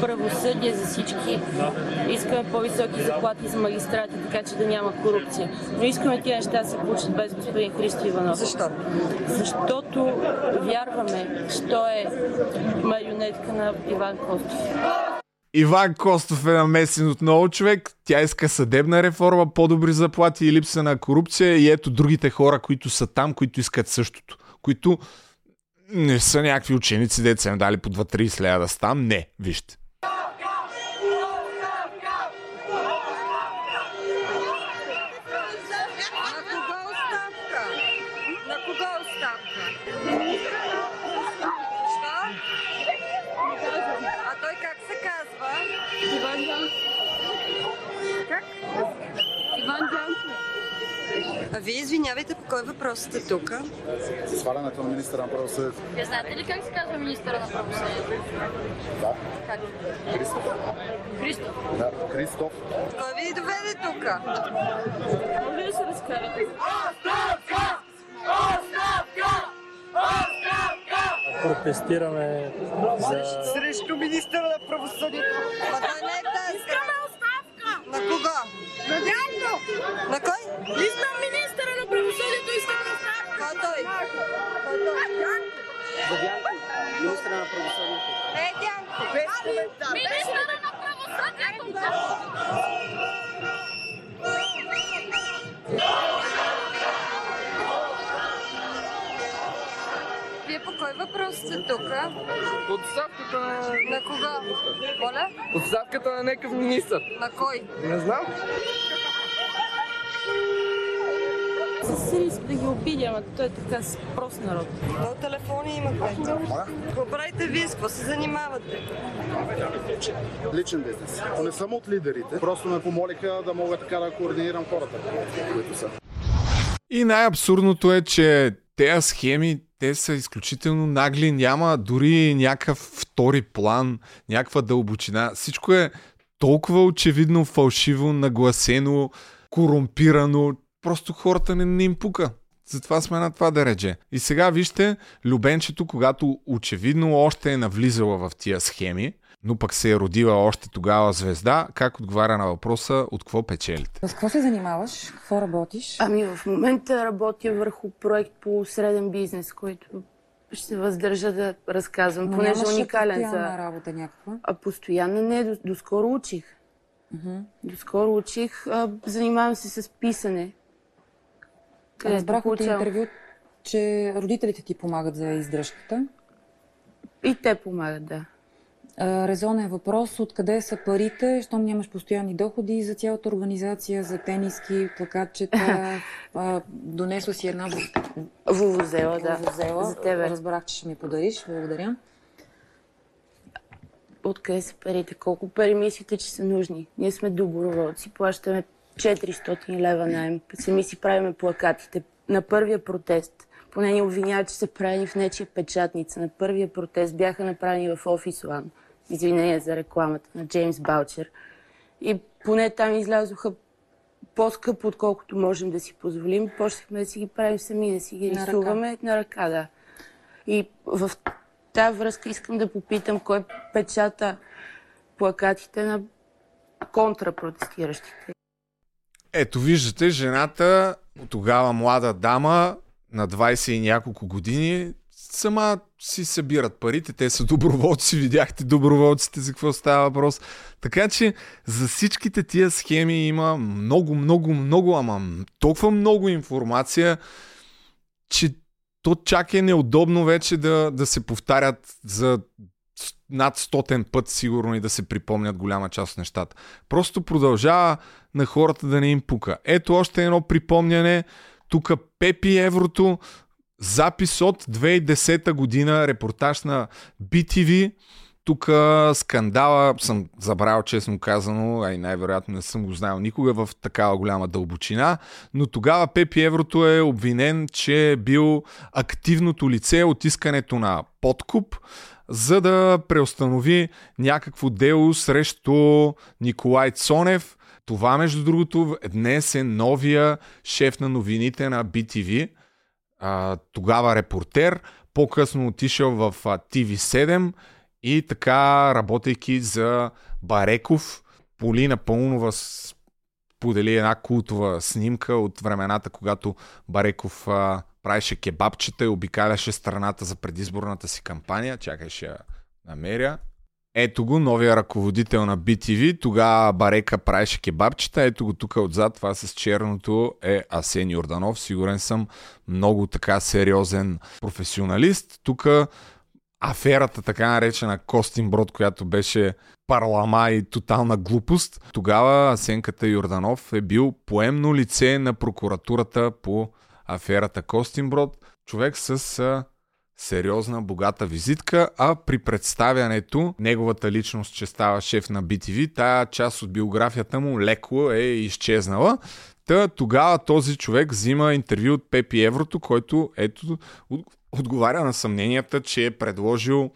правосъдие за всички, искаме по-високи заплати за магистрати, така че да няма корупция. Но искаме тези неща да се получат без господин Христо Иванов. Защо? Защото вярваме, що е марионетка на Иван Костов. Иван Костов е намесен отново човек. Тя иска съдебна реформа, по-добри заплати и липса на корупция. И ето другите хора, които са там, които искат същото. Които не са някакви ученици, деца им дали по 2-30 лева да стам. Не, вижте. А вие извинявайте, по кой въпрос сте тук? Свалянето на министъра на правосъдието. Вие знаете ли как се казва министъра на правосъдието? Да. Как? Христов. Христов. Да, Христов. Кой ви доведе тук? Да се разкарате? Протестираме за... Срещу министъра на правосъдието. Ма той не е тази оставка! На кого? На Дянко! На кой? Искам министъра на правосъдието, искам оставка! Кой той? Кой той? Дянко! За Дянко, министра на правосъдието. Е, Дянко! Министъра на правосъдието! Кой въпрос сте тук? Отставката на... На кого? Моля? Отставката на някакъв министър. На кой? Не знам. С риск да ги обидя, ама той е така с прост народ. Но телефони имате. Какво правите вие? С какво се занимавате? Личен бизнес. Не съм от лидерите. Просто ме помолиха да мога така да координирам хората, които са. И най-абсурдното е, че тези схеми, те са изключително нагли, няма дори някакъв втори план, някаква дълбочина. Всичко е толкова очевидно фалшиво, нагласено, корумпирано. Просто хората не, не им пука. Затова сме на това да реже. И сега вижте, Любенчето, когато очевидно още е навлизала в тия схеми, но пък се е родила още тогава звезда, как отговаря на въпроса от какво печелите? С какво се занимаваш? Какво работиш? Ами в момента работя върху проект по среден бизнес, който ще се въздържа да разказвам, Но понеже е уникален за... работа някаква? А постоянно не, до, доскоро учих. Доскоро учих, а, занимавам се с писане. Разбрах от интервю, че родителите ти помагат за издръжката. И те помагат, да. Резонен въпрос, откъде са парите, щом нямаш постоянни доходи за цялата организация, за тениски, плакатчета, донесла си една Вувузела, да. вувузела. За тебе. Разбрах, че ще ми подариш. Благодаря. Откъде са парите? Колко пари мислите, че са нужни? Ние сме доброволци, плащаме 400 лева найем. Сами си правиме плакатите. На първия протест, поне ни обвиняват, че са правени в нечия печатница. На първия протест бяха направени в Офис One. Извинение за рекламата на Джеймс Баучер. И поне там излязоха по-скъпо, отколкото можем да си позволим. Почнахме да си ги правим сами, да си ги На ръка. рисуваме на ръка, да. И в тази връзка искам да попитам кой печата плакатите на контрапротестиращите. Ето виждате, жената, тогава млада дама, на 20 и няколко години, сама си събират парите, те са доброволци, видяхте доброволците за какво става въпрос. Така че за всичките тия схеми има много, много, много, ама толкова много информация, че то чак е неудобно вече да, да се повтарят за над стотен път сигурно и да се припомнят голяма част от нещата. Просто продължава на хората да не им пука. Ето още едно припомняне. Тук Пепи Еврото, запис от 2010 година, репортаж на BTV. Тук скандала съм забравил, честно казано, а и най-вероятно не съм го знаел никога в такава голяма дълбочина, но тогава Пепи Еврото е обвинен, че е бил активното лице от искането на подкуп за да преустанови някакво дело срещу Николай Цонев. Това, между другото, днес е новия шеф на новините на BTV. А, тогава репортер, по-късно отишъл в а, TV7 и така, работейки за Бареков, Полина Пълнова сподели една култова снимка от времената, когато Бареков а, правеше кебабчета и обикаляше страната за предизборната си кампания. Чакай, ще я намеря. Ето го, новия ръководител на BTV. Тогава Барека правеше кебабчета. Ето го тук отзад. Това с черното е Асен Йорданов. Сигурен съм много така сериозен професионалист. Тук аферата, така наречена Костин Брод, която беше парлама и тотална глупост. Тогава Асенката Йорданов е бил поемно лице на прокуратурата по аферата Костинброд. Човек с сериозна, богата визитка, а при представянето неговата личност, че става шеф на BTV, тая част от биографията му леко е изчезнала. Та тогава този човек взима интервю от Пепи Еврото, който ето отговаря на съмненията, че е предложил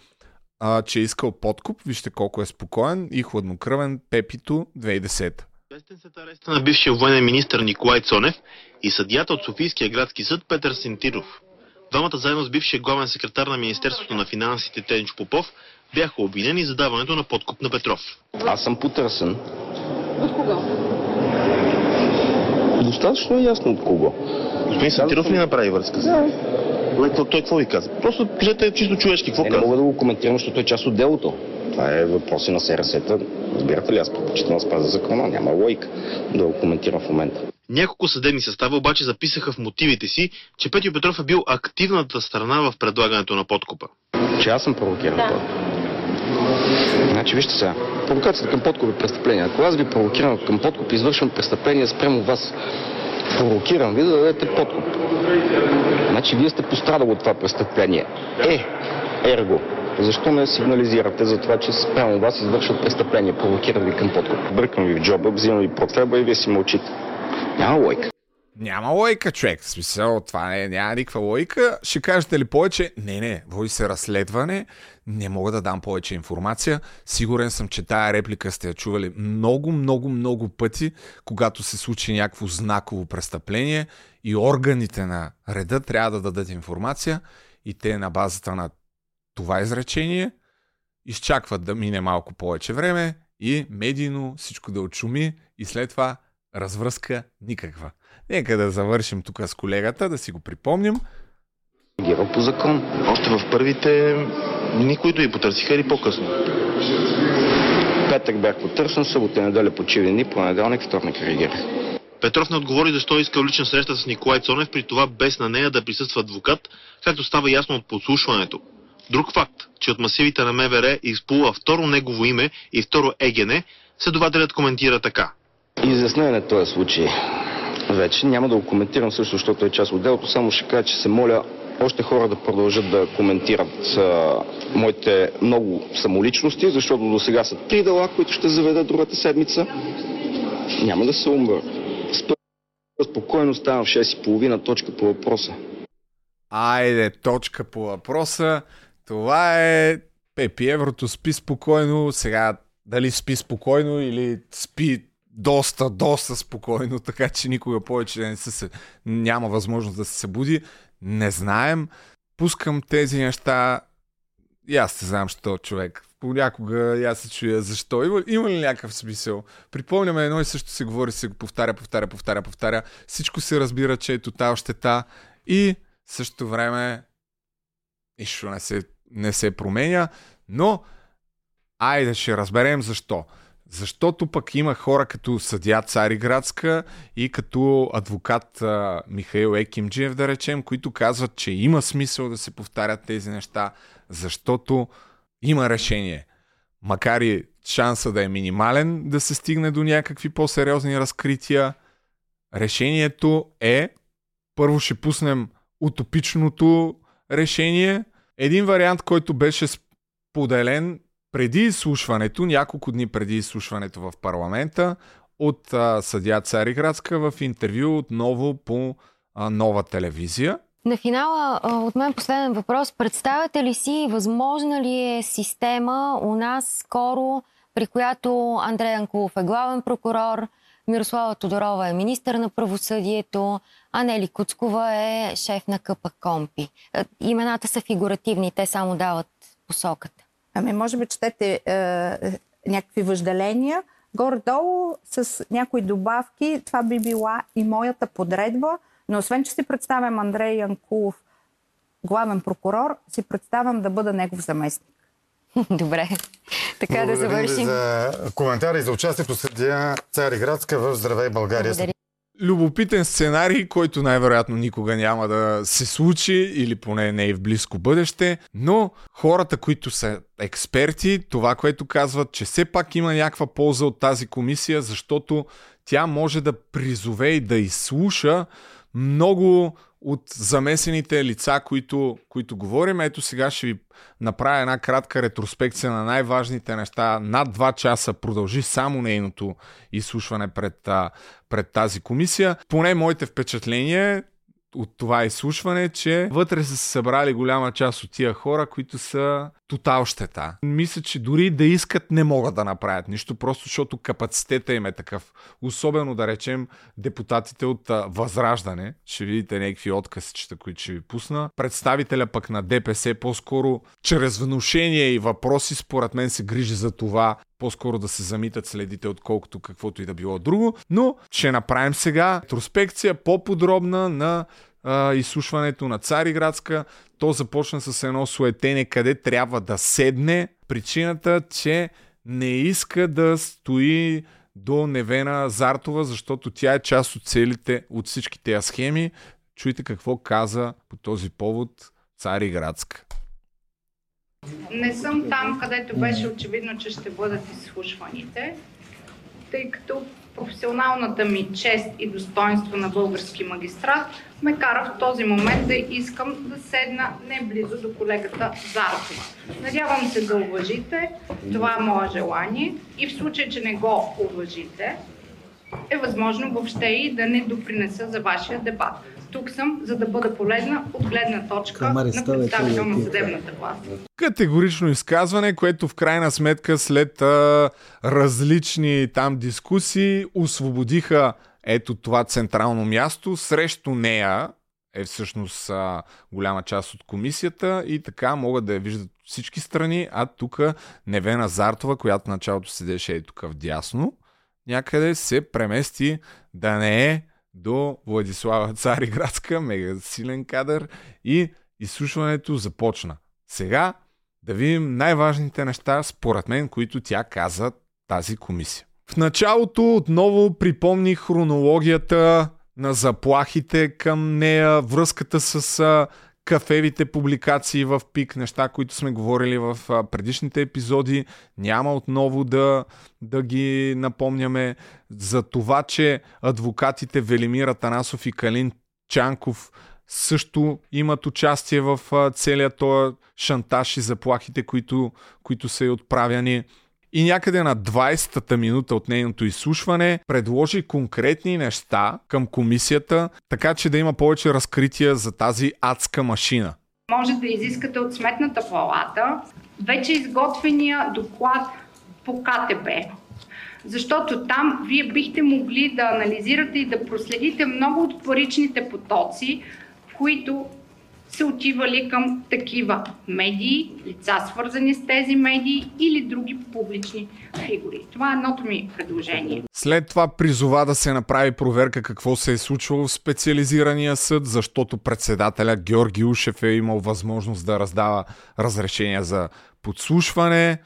а, че е искал подкуп. Вижте колко е спокоен и хладнокръвен Пепито 2010. Известен след ареста на бившия военен министр Николай Цонев и съдията от Софийския градски съд Петър Сентиров. Двамата заедно с бившия главен секретар на Министерството на финансите Тенч Попов бяха обвинени за даването на подкуп на Петров. Аз съм потърсен. От кого? Достатъчно е ясно от кого. Господин Сентиров ли направи връзка? Да. Той, той какво ви каза? Просто кажете чисто човешки. Какво не, каза? не мога да го коментирам, защото е част от делото. Това е въпроси на СРС-та. Разбирате ли, аз предпочитам да спазя закона. Няма лойка да го коментирам в момента. Няколко съдебни състава обаче записаха в мотивите си, че Петю Петров е бил активната страна в предлагането на подкупа. Че аз съм провокиран да. Значи вижте сега, провокацията към подкуп е престъпление. Ако аз ви провокирам към подкуп, извършвам престъпление спрямо вас. Провокирам ви да дадете подкуп. Значи вие сте пострадали от това престъпление. Е, ерго, защо не сигнализирате за това, че спрямо вас извършват престъпление, провокират ви към подкуп? Бъркам ви в джоба, взимам ви портреба и вие си мълчите. Няма лойка. Няма лойка, човек. В смисъл, това не, няма никаква лойка. Ще кажете ли повече? Не, не, води се разследване. Не мога да дам повече информация. Сигурен съм, че тая реплика сте я чували много, много, много пъти, когато се случи някакво знаково престъпление и органите на реда трябва да дадат информация и те на базата на това изречение изчакват да мине малко повече време и медийно всичко да очуми и след това развръзка никаква. Нека да завършим тук с колегата, да си го припомним. Геро по закон. Още в първите никой да ви потърсиха или по-късно? Петък бях потърсен, събота и неделя почивни дни, понеделник, вторник реагирах. Петров не отговори защо е искал лична среща с Николай Цонев, при това без на нея да присъства адвокат, както става ясно от подслушването. Друг факт, че от масивите на МВР изплува второ негово име и второ ЕГН, следователят коментира така. Изяснен е този случай. Вече няма да го коментирам също, защото е част от делото, само ще кажа, че се моля още хора да продължат да коментират а, моите много самоличности, защото до сега са три дела, които ще заведа другата седмица. Няма да се умра. Спокойно ставам в 6.30 точка по въпроса. Айде, точка по въпроса. Това е Пепи Еврото спи спокойно. Сега дали спи спокойно или спи доста, доста спокойно, така че никога повече не се, няма възможност да се събуди. Не знаем. Пускам тези неща. И аз не знам, що човек. Понякога аз се чуя защо. Има, има ли някакъв смисъл? Припомняме едно и също се говори, се го повтаря, повтаря, повтаря, повтаря. Всичко се разбира, че е тотал щета. И същото време нищо не се, не се променя. Но айде ще разберем защо. Защото пък има хора като съдя Цариградска и като адвокат а, Михаил Екимджиев, да речем, които казват, че има смисъл да се повтарят тези неща, защото има решение. Макар и шанса да е минимален да се стигне до някакви по-сериозни разкрития, решението е първо ще пуснем утопичното решение. Един вариант, който беше споделен преди изслушването, няколко дни преди изслушването в парламента, от а, съдя Цариградска в интервю отново по а, нова телевизия. На финала от мен последен въпрос. Представяте ли си, възможна ли е система у нас скоро, при която Андрей Анкулов е главен прокурор, Мирослава Тодорова е министър на правосъдието, а Нели Куцкова е шеф на КП Компи. Имената са фигуративни, те само дават посоката. Ами, може би четете е, някакви въжделения. Горе-долу с някои добавки, това би била и моята подредба, но освен, че си представям Андрей Янкулов главен прокурор, си представям да бъда негов заместник. Добре. Така Благодарим да завършим. За коментари и за участието съдия Цариградска в Здравей България. Благодаря. Любопитен сценарий, който най-вероятно никога няма да се случи или поне не и в близко бъдеще, но хората, които са експерти, това, което казват, че все пак има някаква полза от тази комисия, защото тя може да призове и да изслуша много от замесените лица, които, които говорим. Ето сега ще ви направя една кратка ретроспекция на най-важните неща. Над 2 часа продължи само нейното изслушване пред, пред тази комисия. Поне моите впечатления от това изслушване, че вътре са се събрали голяма част от тия хора, които са тотал щета. Мисля, че дори да искат не могат да направят нищо, просто защото капацитета им е такъв. Особено да речем депутатите от Възраждане, ще видите някакви отказчета, които ще ви пусна. Представителя пък на ДПС по-скоро чрез внушение и въпроси според мен се грижи за това по-скоро да се замитат следите, отколкото каквото и да било друго. Но ще направим сега ретроспекция по-подробна на а, изслушването на Цариградска. То започна с едно суетене къде трябва да седне. Причината, че не иска да стои до Невена Зартова, защото тя е част от целите, от всички тези схеми. Чуйте какво каза по този повод Цариградска. Не съм там, където беше очевидно, че ще бъдат изслушваните, тъй като професионалната ми чест и достоинство на български магистрат ме кара в този момент да искам да седна не близо до колегата Заратова. Надявам се да уважите, това е мое желание и в случай, че не го уважите, е възможно въобще и да не допринеса за вашия дебат. Тук съм, за да бъда полезна от гледна точка на представител на съдебната власт. Категорично изказване, което в крайна сметка след а, различни там дискусии освободиха ето това централно място. Срещу нея е всъщност а, голяма част от комисията и така могат да я виждат всички страни, а тук Невена Зартова, която в началото седеше и тук вдясно, някъде се премести да не е до Владислава Цариградска, мега силен кадър и изслушването започна. Сега да видим най-важните неща, според мен, които тя каза тази комисия. В началото отново припомни хронологията на заплахите към нея, връзката с кафевите публикации в ПИК, неща, които сме говорили в предишните епизоди. Няма отново да, да ги напомняме за това, че адвокатите Велимира Танасов и Калин Чанков също имат участие в целият този шантаж и заплахите, които, които са и отправяни. И някъде на 20-та минута от нейното изслушване предложи конкретни неща към комисията, така че да има повече разкрития за тази адска машина. Може да изискате от Сметната палата вече изготвения доклад по КТБ. Защото там вие бихте могли да анализирате и да проследите много от паричните потоци, които са отивали към такива медии, лица свързани с тези медии или други публични фигури. Това е едното ми предложение. След това призова да се направи проверка какво се е случвало в специализирания съд, защото председателя Георги Ушев е имал възможност да раздава разрешения за подслушване.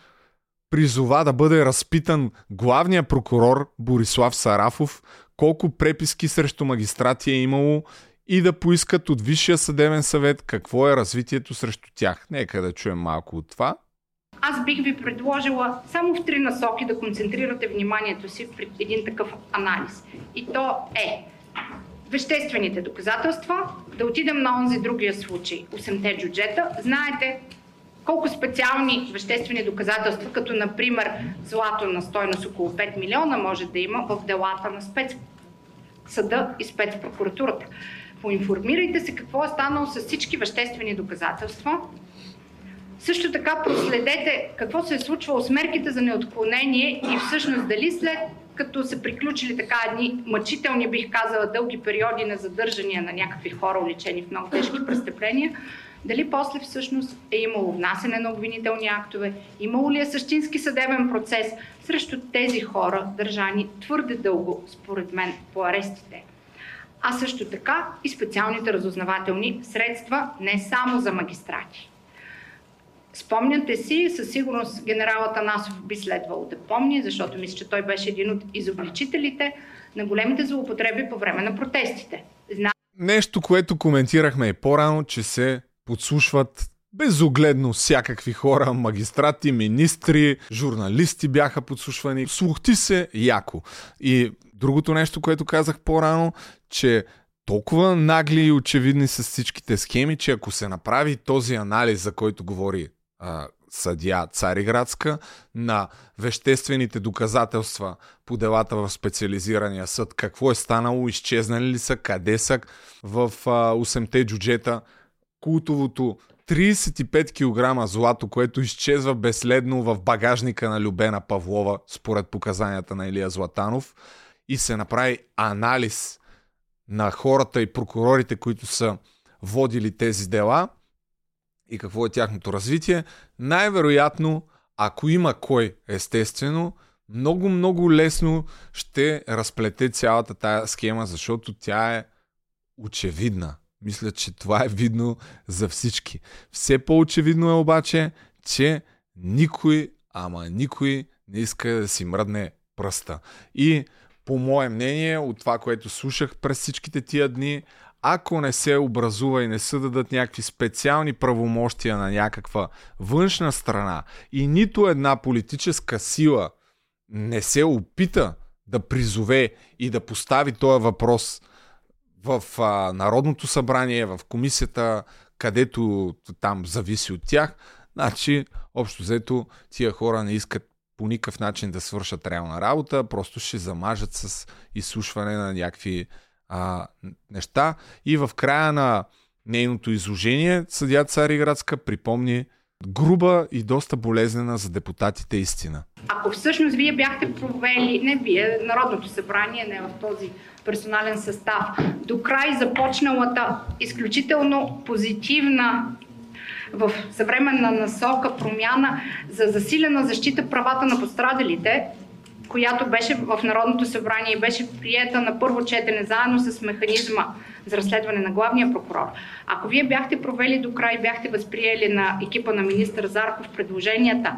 Призова да бъде разпитан главния прокурор Борислав Сарафов колко преписки срещу магистрати е имало и да поискат от Висшия съдебен съвет какво е развитието срещу тях. Нека да чуем малко от това. Аз бих ви предложила само в три насоки да концентрирате вниманието си при един такъв анализ. И то е веществените доказателства, да отидем на онзи другия случай, 8-те джуджета. Знаете колко специални веществени доказателства, като например злато на стойност около 5 милиона може да има в делата на спецсъда и спецпрокуратурата. Поинформирайте се какво е станало с всички веществени доказателства. Също така проследете какво се е случвало с мерките за неотклонение и всъщност дали след като са приключили така едни мъчителни, бих казала, дълги периоди на задържания на някакви хора, уличени в много тежки престъпления, дали после всъщност е имало внасене на обвинителни актове, имало ли е същински съдебен процес срещу тези хора, държани твърде дълго, според мен, по арестите. А също така и специалните разузнавателни средства, не само за магистрати. Спомняте си, със сигурност генерал Атанасов би следвало да помни, защото мисля, че той беше един от изобличителите на големите злоупотреби по време на протестите. Зна... Нещо, което коментирахме и по-рано, че се подслушват безогледно всякакви хора, магистрати, министри, журналисти бяха подслушвани. Слухти се яко. И другото нещо, което казах по-рано, че толкова нагли и очевидни са всичките схеми, че ако се направи този анализ, за който говори а, съдия Цариградска, на веществените доказателства по делата в специализирания съд, какво е станало, изчезнали ли са, къде са в а, 8-те джуджета, култовото 35 кг злато, което изчезва безследно в багажника на Любена Павлова, според показанията на Илия Златанов, и се направи анализ на хората и прокурорите, които са водили тези дела и какво е тяхното развитие, най-вероятно, ако има кой, естествено, много, много лесно ще разплете цялата тая схема, защото тя е очевидна. Мисля, че това е видно за всички. Все по-очевидно е обаче, че никой, ама никой не иска да си мръдне пръста. И по мое мнение, от това, което слушах през всичките тия дни, ако не се образува и не се дадат някакви специални правомощия на някаква външна страна и нито една политическа сила не се опита да призове и да постави този въпрос в а, Народното събрание, в комисията, където там зависи от тях, значи, общо взето, тия хора не искат по никакъв начин да свършат реална работа, просто ще замажат с изслушване на някакви а, неща. И в края на нейното изложение съдя Цариградска припомни груба и доста болезнена за депутатите истина. Ако всъщност вие бяхте провели, не вие, Народното събрание, не в този персонален състав, до край започналата изключително позитивна в съвременна насока промяна за засилена защита правата на пострадалите, която беше в Народното събрание и беше приета на първо четене заедно с механизма за разследване на главния прокурор. Ако вие бяхте провели до край, бяхте възприели на екипа на министър Зарков предложенията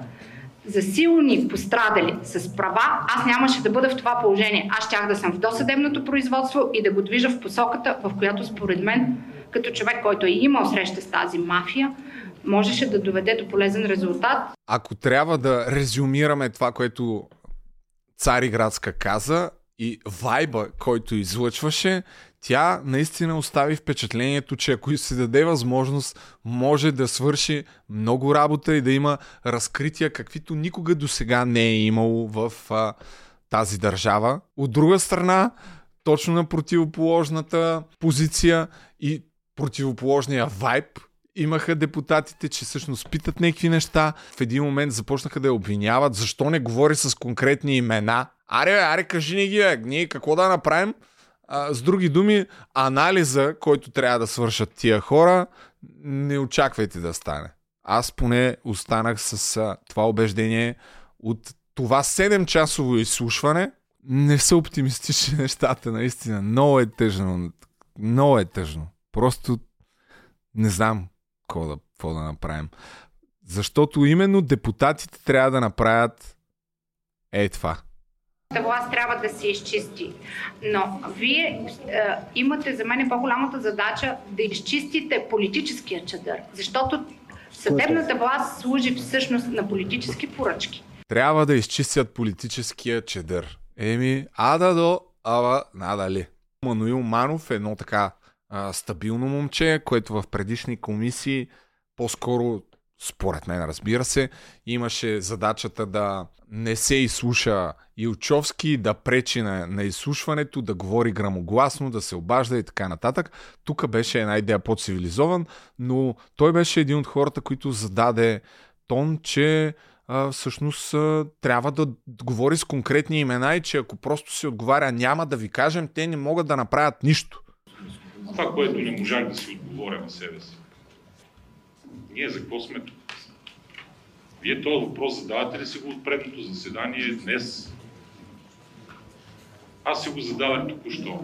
за силни пострадали с права, аз нямаше да бъда в това положение. Аз щях да съм в досъдебното производство и да го движа в посоката, в която според мен, като човек, който е имал среща с тази мафия, можеше да доведе до полезен резултат. Ако трябва да резюмираме това, което Цариградска каза и вайба, който излъчваше, тя наистина остави впечатлението, че ако се даде възможност, може да свърши много работа и да има разкрития, каквито никога до сега не е имало в а, тази държава. От друга страна, точно на противоположната позиция и противоположния вайб имаха депутатите, че всъщност питат някакви неща. В един момент започнаха да я обвиняват. Защо не говори с конкретни имена? Аре, аре, кажи ни ги, бе. ние какво да направим? А, с други думи, анализа, който трябва да свършат тия хора, не очаквайте да стане. Аз поне останах с а, това убеждение от това 7-часово изслушване. Не са оптимистични нещата, наистина. Много е тъжно. Много е тъжно. Просто не знам какво да, какво да направим. Защото именно депутатите трябва да направят е това власт трябва да се изчисти. Но вие е, имате за мен по-голямата задача да изчистите политическия чадър, защото съдебната власт служи всъщност на политически поръчки. Трябва да изчистят политическия чадър. Еми, ада до, ала, надали. Мануил Манов е едно така а, стабилно момче, което в предишни комисии по-скоро според мен, разбира се, имаше задачата да не се изслуша Илчовски, да пречи на, на изслушването, да говори грамогласно, да се обажда и така нататък. Тук беше една идея по-цивилизован, но той беше един от хората, които зададе тон, че а, всъщност а, трябва да говори с конкретни имена и че ако просто се отговаря няма да ви кажем, те не могат да направят нищо. Това, което не можах да си отговоря на себе си. Ние за какво сме тук? Вие този въпрос задавате ли си го от предното заседание днес? Аз си го зададах току-що.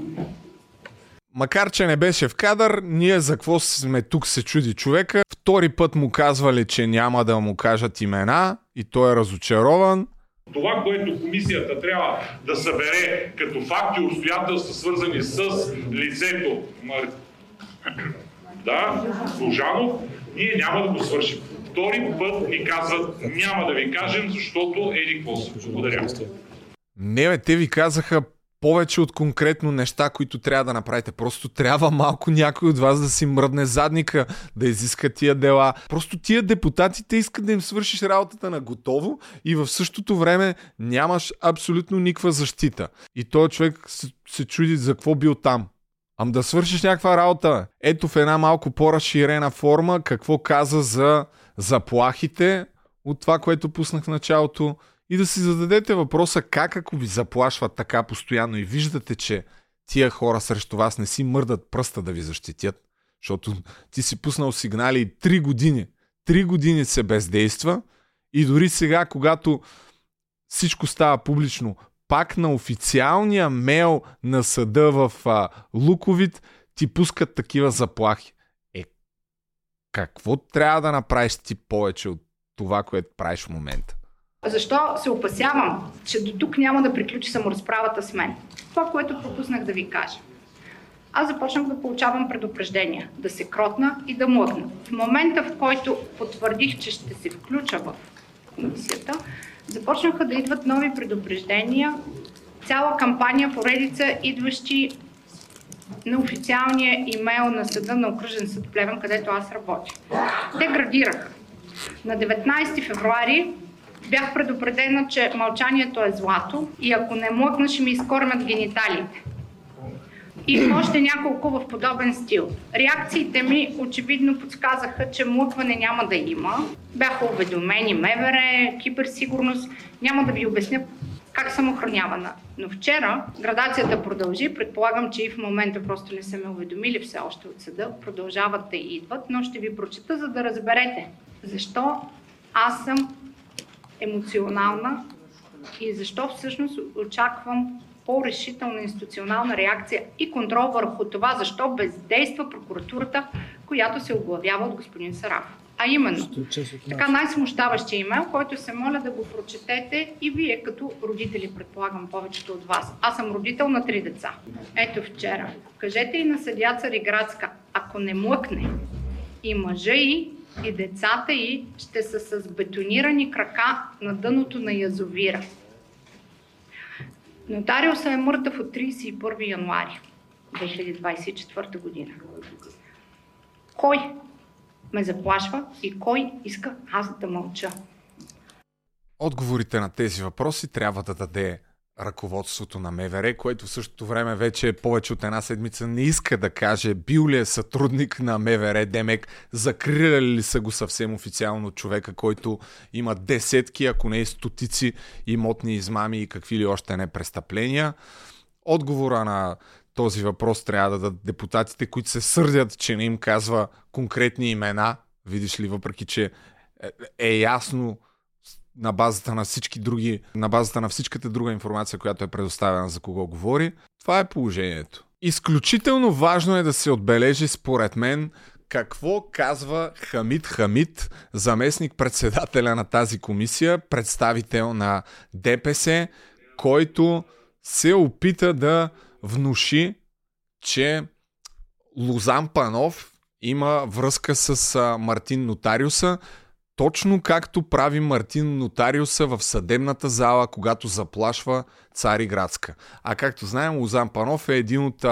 Макар, че не беше в кадър, ние за какво сме тук се чуди човека. Втори път му казвали, че няма да му кажат имена и той е разочарован. Това, което комисията трябва да събере като факти и обстоятелства, свързани с лицето да, Божанов, ние няма да го свършим. Втори път ни казват, няма да ви кажем, защото еди какво. Благодаря. Не, те ви казаха повече от конкретно неща, които трябва да направите. Просто трябва малко някой от вас да си мръдне задника, да изиска тия дела. Просто тия депутатите искат да им свършиш работата на готово и в същото време нямаш абсолютно никаква защита. И този човек се, се чуди за какво бил там. Ам да свършиш някаква работа. Ето в една малко по-разширена форма какво каза за заплахите от това, което пуснах в началото и да си зададете въпроса как ако ви заплашват така постоянно и виждате, че тия хора срещу вас не си мърдат пръста да ви защитят, защото ти си пуснал сигнали 3 години. 3 години се бездейства и дори сега, когато всичко става публично, пак на официалния мейл на съда в а, Луковит ти пускат такива заплахи. Е, какво трябва да направиш ти повече от това, което правиш в момента? Защо се опасявам, че до тук няма да приключи саморазправата с мен? Това, което пропуснах да ви кажа. Аз започнах да получавам предупреждения, да се кротна и да млъкна. В момента, в който потвърдих, че ще се включа в комисията, започнаха да идват нови предупреждения, цяла кампания поредица, идващи на официалния имейл на съда на окръжен съд Плевен, където аз работя. Те градираха. На 19 февруари бях предупредена, че мълчанието е злато и ако не млъкна, ще ми изкормят гениталите. И още няколко в подобен стил. Реакциите ми очевидно подсказаха, че млъкване няма да има. Бяха уведомени МВР, киберсигурност. Няма да ви обясня как съм охранявана. Но вчера градацията продължи. Предполагам, че и в момента просто не са ме уведомили все още от съда. Продължават да идват, но ще ви прочета, за да разберете защо аз съм емоционална и защо всъщност очаквам по-решителна институционална реакция и контрол върху това, защо бездейства прокуратурата, която се оглавява от господин Сараф. А именно, така най-смущаващия имейл, който се моля да го прочетете и вие като родители, предполагам повечето от вас. Аз съм родител на три деца. Ето вчера. Кажете и на съдя Цариградска, ако не млъкне и мъжа и и децата й ще са с бетонирани крака на дъното на язовира. Нотариусът е мъртъв от 31 януари 2024 година. Кой ме заплашва и кой иска аз да мълча? Отговорите на тези въпроси трябва да даде ръководството на МВР, което в същото време вече повече от една седмица не иска да каже бил ли е сътрудник на МВР, Демек, закриляли ли са го съвсем официално човека, който има десетки, ако не и стотици имотни измами и какви ли още не престъпления. Отговора на този въпрос трябва да дадат депутатите, които се сърдят, че не им казва конкретни имена, видиш ли, въпреки че е, е ясно на базата на всички други, на базата на всичката друга информация, която е предоставена за кого говори. Това е положението. Изключително важно е да се отбележи, според мен, какво казва Хамид Хамид, заместник председателя на тази комисия, представител на ДПС, който се опита да внуши, че Лозан Панов има връзка с Мартин Нотариуса, точно както прави Мартин Нотариуса в съдебната зала, когато заплашва Цари Градска. А както знаем, Лозан Панов е един от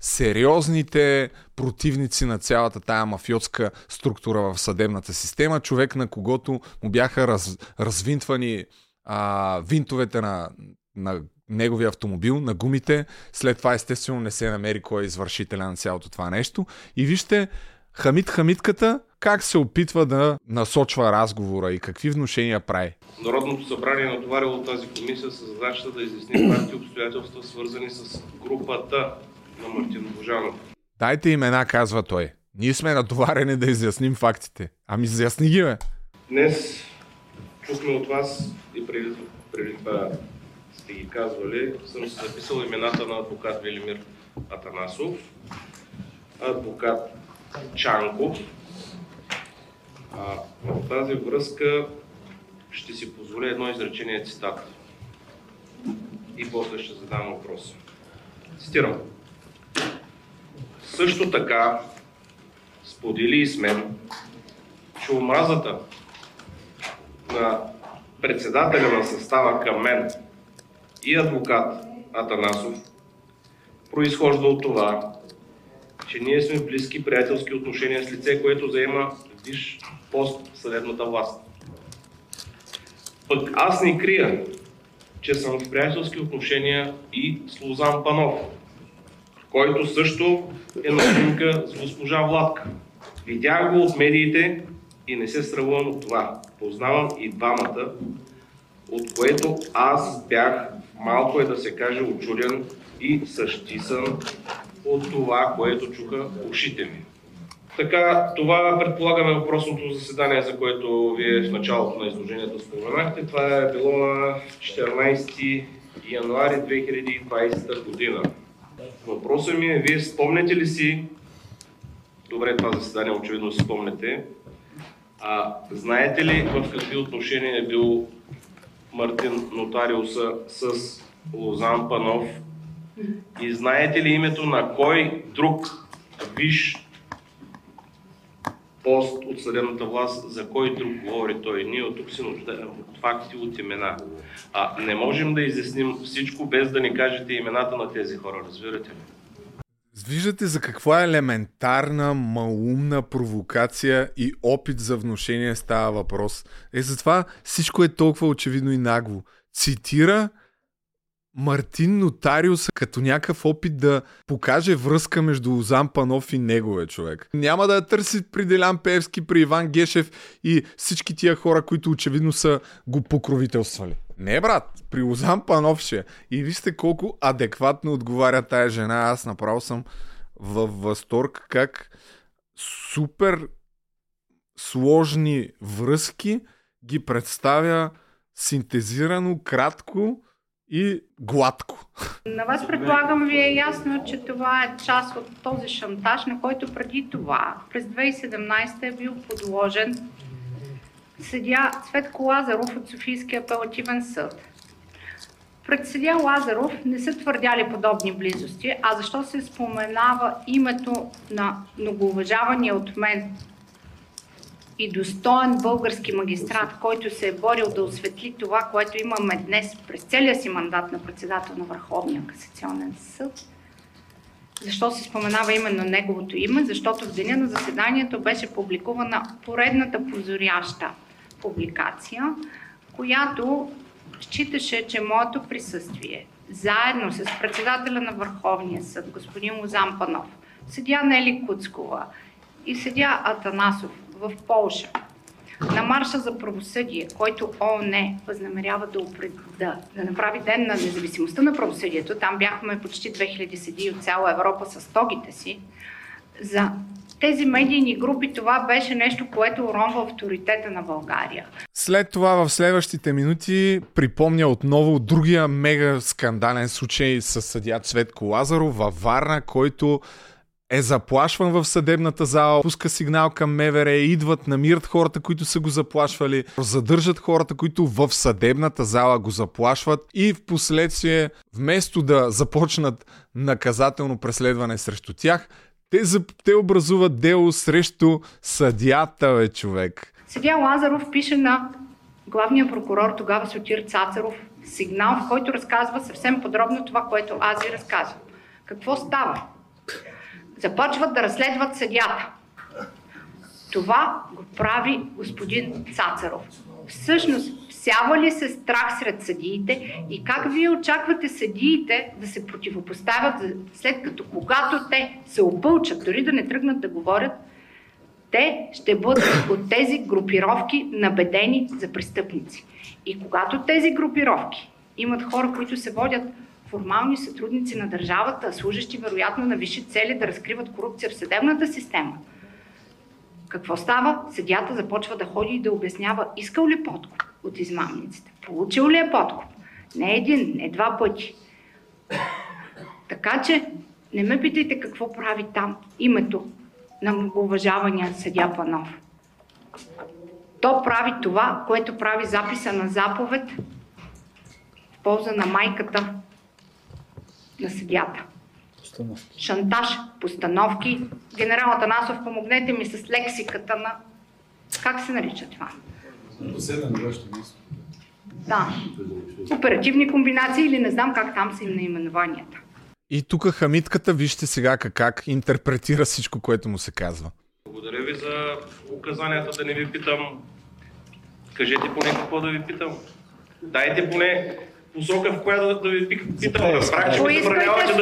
сериозните противници на цялата тая мафиотска структура в съдебната система. Човек на когото му бяха раз, развинтвани а, винтовете на, на неговия автомобил, на гумите. След това естествено не се намери кой е извършителя на цялото това нещо. И вижте, Хамид Хамидката как се опитва да насочва разговора и какви внушения прави. Народното събрание е натоварило тази комисия с задачата да изясни факти обстоятелства, свързани с групата на Мартин Божанов. Дайте имена, казва той. Ние сме натоварени да изясним фактите. Ами изясни ги, бе. Днес чухме от вас и преди, преди това сте ги казвали, съм си записал имената на адвокат Велимир Атанасов, адвокат Чанков. А, в тази връзка ще си позволя едно изречение цитат. И после ще задам въпрос. Цитирам. Също така сподели и с мен, че омразата на председателя на състава към мен и адвокат Атанасов произхожда от това, че ние сме близки приятелски отношения с лице, което заема виж пост съдебната власт. Пък аз не крия, че съм в приятелски отношения и с Лозан Панов, който също е на снимка с госпожа Владка. Видях го от медиите и не се срамувам от това. Познавам и двамата, от което аз бях малко е да се каже очуден и същисан от това, което чуха ушите ми. Така, това предполагаме въпросното заседание, за което вие в началото на изложението споменахте. Това е било на 14 януари 2020 година. Въпросът ми е, вие спомняте ли си, добре това заседание очевидно си спомняте, а знаете ли в какви отношения е бил Мартин Нотариуса с Лозан Панов и знаете ли името на кой друг виш пост от съдебната власт, за кой друг говори той. Ние от тук се нуждаем от факти, от имена. А не можем да изясним всичко без да ни кажете имената на тези хора, разбирате ли? Виждате за каква елементарна, малумна провокация и опит за внушение става въпрос. Е, затова всичко е толкова очевидно и нагло. Цитира Мартин Нотариус като някакъв опит да покаже връзка между Озан Панов и неговия човек. Няма да я търси при Делян Певски, при Иван Гешев и всички тия хора, които очевидно са го покровителствали. Не, брат, при Озан Панов ще. е. И вижте колко адекватно отговаря тая жена. Аз направо съм в възторг как супер сложни връзки ги представя синтезирано, кратко и гладко. На вас предполагам ви е ясно, че това е част от този шантаж, на който преди това, през 2017 е бил подложен съдя Цветко Лазаров от Софийския апелативен съд. Пред съдя Лазаров не са твърдяли подобни близости, а защо се споменава името на многоуважавания от мен и достоен български магистрат, който се е борил да осветли това, което имаме днес през целия си мандат на председател на Върховния касационен съд. Защо се споменава именно неговото име? Защото в деня на заседанието беше публикувана поредната позоряща публикация, която считаше, че моето присъствие, заедно с председателя на Върховния съд, господин Лозан Панов, съдя Нели Куцкова и съдя Атанасов в Полша, на марша за правосъдие, който ООН възнамерява да, опред... да, да направи ден на независимостта на правосъдието, там бяхме почти 2000 съдии от цяла Европа с тогите си, за тези медийни групи това беше нещо, което уронва авторитета на България. След това в следващите минути припомня отново другия мега скандален случай с съдия Цветко Лазаров във Варна, който е заплашван в съдебната зала, пуска сигнал към МВР, идват, намират хората, които са го заплашвали, задържат хората, които в съдебната зала го заплашват и в последствие, вместо да започнат наказателно преследване срещу тях, те, те образуват дело срещу съдята, бе, човек. Съдия Лазаров пише на главния прокурор, тогава Сотир Цацаров, сигнал, в който разказва съвсем подробно това, което аз ви разказвам. Какво става? Започват да разследват съдята. Това го прави господин Цацаров. Всъщност, всява ли се страх сред съдиите и как вие очаквате съдиите да се противопоставят, след като когато те се опълчат, дори да не тръгнат да говорят, те ще бъдат от тези групировки набедени за престъпници. И когато тези групировки имат хора, които се водят формални сътрудници на държавата, служащи вероятно на висши цели да разкриват корупция в съдебната система, какво става? Съдята започва да ходи и да обяснява искал ли подкуп от измамниците, получил ли е подкуп. Не един, не два пъти. Така че не ме питайте какво прави там името на многоуважавания съдя Панов. То прави това, което прави записа на заповед в полза на майката на съдята. Шантаж, постановки. Генерал Атанасов, помогнете ми с лексиката на... Как се нарича това? Да. Оперативни комбинации или не знам как там са им наименованията. И тук хамитката, вижте сега как, как интерпретира всичко, което му се казва. Благодаря ви за указанията да не ви питам. Кажете поне какво да ви питам. Дайте поне посока, в която да, да ви питам. Ми забранявате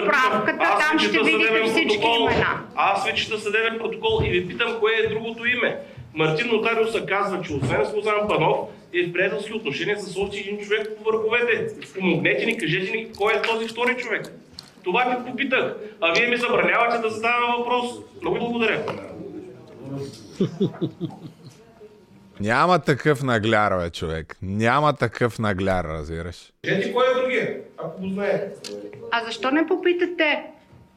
да там ще видите всички имена. Аз ви чета съдебен протокол и ви питам кое е другото име. Мартин Нотариуса казва, че освен Слозан Панов е в приятелски отношения с още един човек по върховете. Помогнете ни, кажете ни кой е този втори човек. Това ви попитах. А вие ми забранявате да задавам въпрос. Много благодаря. Няма такъв нагляр, бе, човек. Няма такъв нагляр, разбираш. Кажете кой е другия, ако го знае. А защо не попитате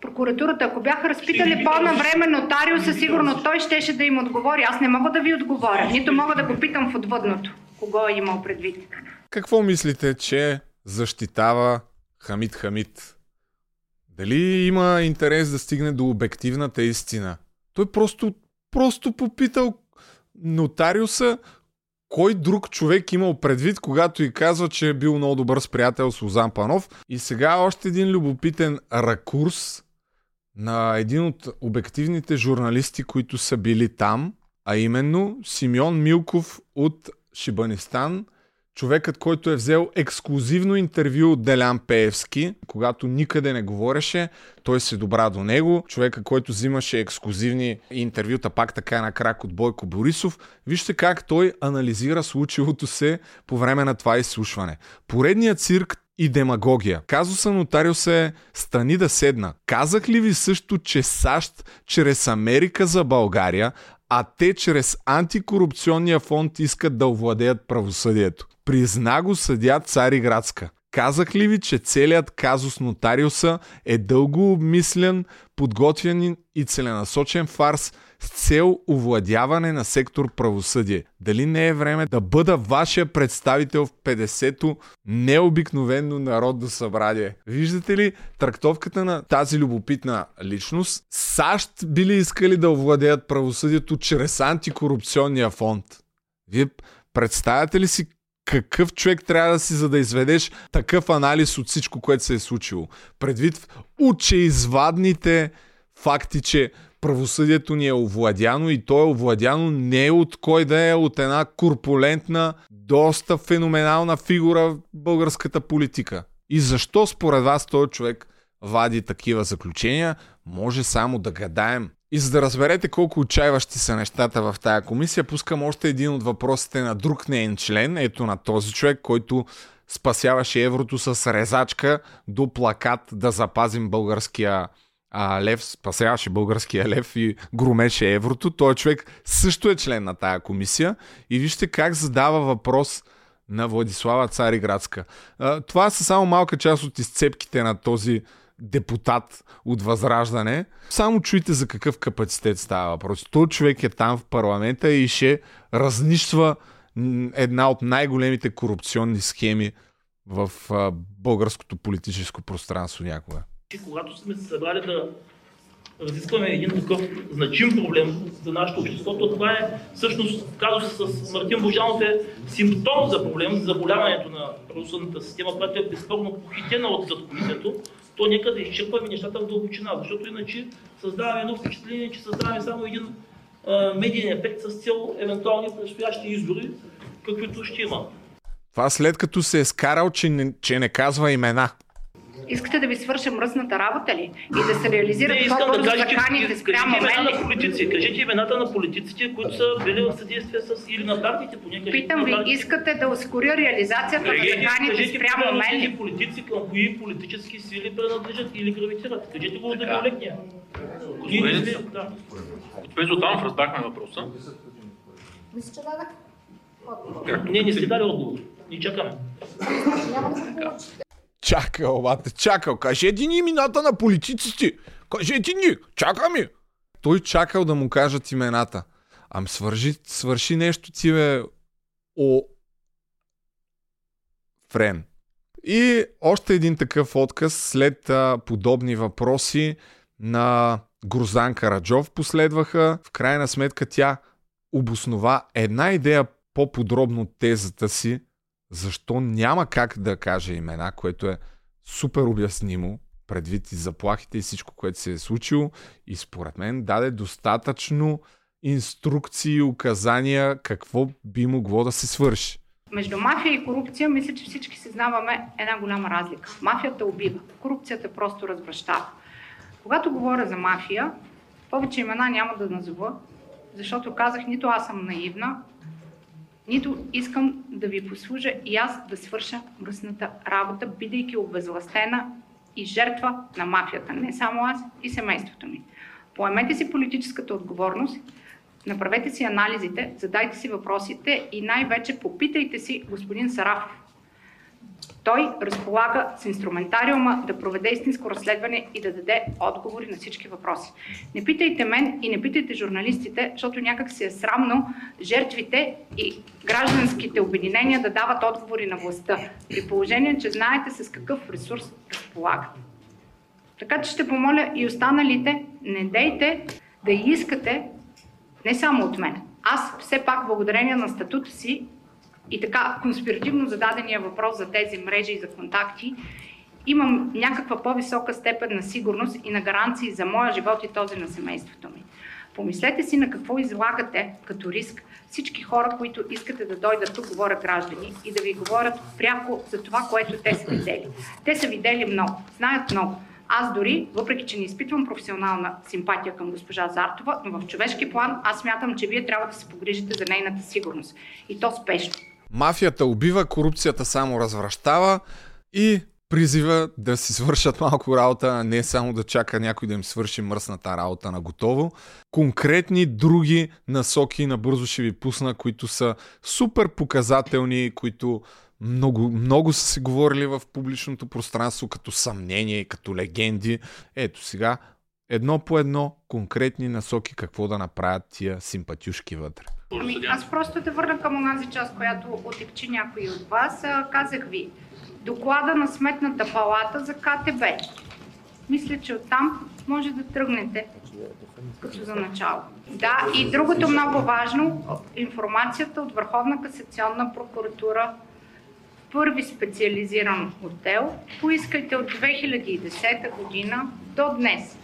прокуратурата? Ако бяха разпитали по-навреме нотариуса, сигурно той щеше да им отговори. Аз не мога да ви отговоря. Нито мога да попитам в отвъдното. Кого е имал предвид? Какво мислите, че защитава Хамид Хамид? Дали има интерес да стигне до обективната истина? Той просто, просто попитал нотариуса кой друг човек имал предвид, когато и казва, че е бил много добър с приятел с Лозан Панов. И сега още един любопитен ракурс на един от обективните журналисти, които са били там, а именно Симеон Милков от Шибанистан, човекът, който е взел ексклюзивно интервю от Делян Пеевски, когато никъде не говореше, той се добра до него. Човека, който взимаше ексклюзивни интервюта, пак така на крак от Бойко Борисов. Вижте как той анализира случилото се по време на това изслушване. Поредният цирк и демагогия. Казуса нотариус е стани да седна. Казах ли ви също, че САЩ чрез Америка за България а те чрез антикорупционния фонд искат да овладеят правосъдието. Призна го съдя Цариградска. Казах ли ви, че целият казус нотариуса е дълго обмислен, подготвен и целенасочен фарс с цел овладяване на сектор правосъдие? Дали не е време да бъда вашия представител в 50-то необикновено народно събрание? Виждате ли трактовката на тази любопитна личност? САЩ били искали да овладеят правосъдието чрез антикорупционния фонд. Вие представяте ли си какъв човек трябва да си, за да изведеш такъв анализ от всичко, което се е случило. Предвид очеизвадните факти, че правосъдието ни е овладяно и то е овладяно не от кой да е, от една корпулентна, доста феноменална фигура в българската политика. И защо според вас този човек вади такива заключения, може само да гадаем. И за да разберете колко отчаиващи са нещата в тая комисия, пускам още един от въпросите на друг нейн член, ето на този човек, който спасяваше еврото с резачка до плакат да запазим българския а, лев, спасяваше българския лев и громеше еврото. Той човек също е член на тая комисия и вижте как задава въпрос на Владислава Цариградска. А, това са само малка част от изцепките на този депутат от Възраждане. Само чуйте за какъв капацитет става въпрос. Той човек е там в парламента и ще разнищва една от най-големите корупционни схеми в българското политическо пространство някога. Когато сме се събрали да разискваме един такъв значим проблем за нашето общество, то това е всъщност казус с Мартин Божанов е симптом за проблем, за заболяването на правосъдната система, която е безспорно похитена от задкомисието, то нека да изчерпваме нещата в дълбочина, защото иначе създаваме едно впечатление, че създаваме само един а, медиен ефект с цел евентуални предстоящи избори, каквито ще има. Това след като се е скарал, че не, че не казва имена. Искате да ви свърша мръсната работа ли? И да се реализира това искам да бързо кажа, да че каните спрямо мен на ли? политици, кажете имената на политиците, които са били в съдействие с или на партиите по някакъв Питам ви, искате да ускоря реализацията на заканите спрямо мен ли? политици към кои политически сили принадлежат или гравитират. Кажете го да не Господин- да. Златанов, разбрахме въпроса. Мисля, че дадах Не, не сте дали отговор. Ни чакаме. Чакал, бате, чакал. Кажете ни имената на политиците. Кажете ни. Чакаме. Той чакал да му кажат имената. Ам свържи, свърши нещо ти, бе, о... Френ. И още един такъв отказ след а, подобни въпроси на Грузан Караджов последваха. В крайна сметка тя обоснова една идея по-подробно тезата си, защо няма как да каже имена, което е супер обяснимо, предвид и заплахите и всичко, което се е случило. И според мен даде достатъчно инструкции указания какво би могло да се свърши. Между мафия и корупция, мисля, че всички съзнаваме една голяма разлика. Мафията убива, корупцията просто развръщава. Когато говоря за мафия, повече имена няма да назова, защото казах, нито аз съм наивна, нито искам да ви послужа и аз да свърша мръсната работа, бидейки обезвластена и жертва на мафията. Не само аз и семейството ми. Поемете си политическата отговорност, направете си анализите, задайте си въпросите и най-вече попитайте си господин Сарафов. Той разполага с инструментариума да проведе истинско разследване и да даде отговори на всички въпроси. Не питайте мен и не питайте журналистите, защото някак си е срамно жертвите и гражданските обединения да дават отговори на властта, при положение, че знаете с какъв ресурс разполагат. Така че ще помоля и останалите, не дейте да искате не само от мен. Аз все пак благодарение на статута си и така конспиративно зададения въпрос за тези мрежи и за контакти, имам някаква по-висока степен на сигурност и на гаранции за моя живот и този на семейството ми. Помислете си на какво излагате като риск всички хора, които искате да дойдат тук, говорят граждани, и да ви говорят пряко за това, което те са видели. Те са видели много, знаят много. Аз дори, въпреки че не изпитвам професионална симпатия към госпожа Зартова, но в човешки план аз смятам, че вие трябва да се погрижите за нейната сигурност. И то спешно. Мафията убива, корупцията само развръщава и призива да си свършат малко работа, а не само да чака някой да им свърши мръсната работа на готово. Конкретни други насоки набързо ще ви пусна, които са супер показателни, които много, много са се говорили в публичното пространство като съмнение и като легенди. Ето сега, едно по едно, конкретни насоки какво да направят тия симпатюшки вътре. Ами, аз просто да върна към онази част, която отекчи някой от вас. Казах ви, доклада на Сметната палата за КТБ. Мисля, че оттам може да тръгнете като за начало. Да, и другото много важно, информацията от Върховна касационна прокуратура, първи специализиран отдел, поискайте от 2010 година до днес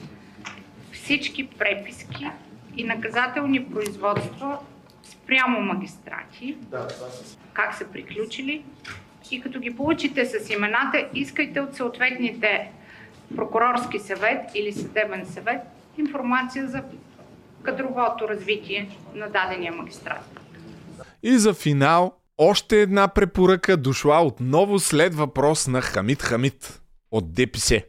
всички преписки и наказателни производства спрямо магистрати, как са приключили и като ги получите с имената, искайте от съответните прокурорски съвет или съдебен съвет информация за кадровото развитие на дадения магистрат. И за финал, още една препоръка дошла отново след въпрос на Хамид Хамид от ДПС.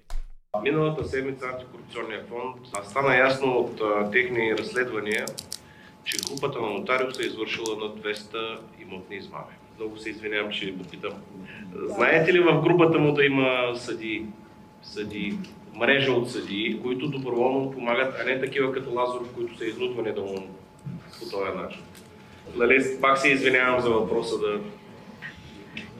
Миналата седмица антикорупционния фонд стана ясно от а, техни разследвания, че групата на нотариуса е извършила над 200 имотни измами. Много се извинявам, че попитам. Знаете ли в групата му да има съди, съди, мрежа от съдии, които доброволно помагат, а не такива като Лазаров, които са изнудвани да му по този начин? Нали, пак се извинявам за въпроса да...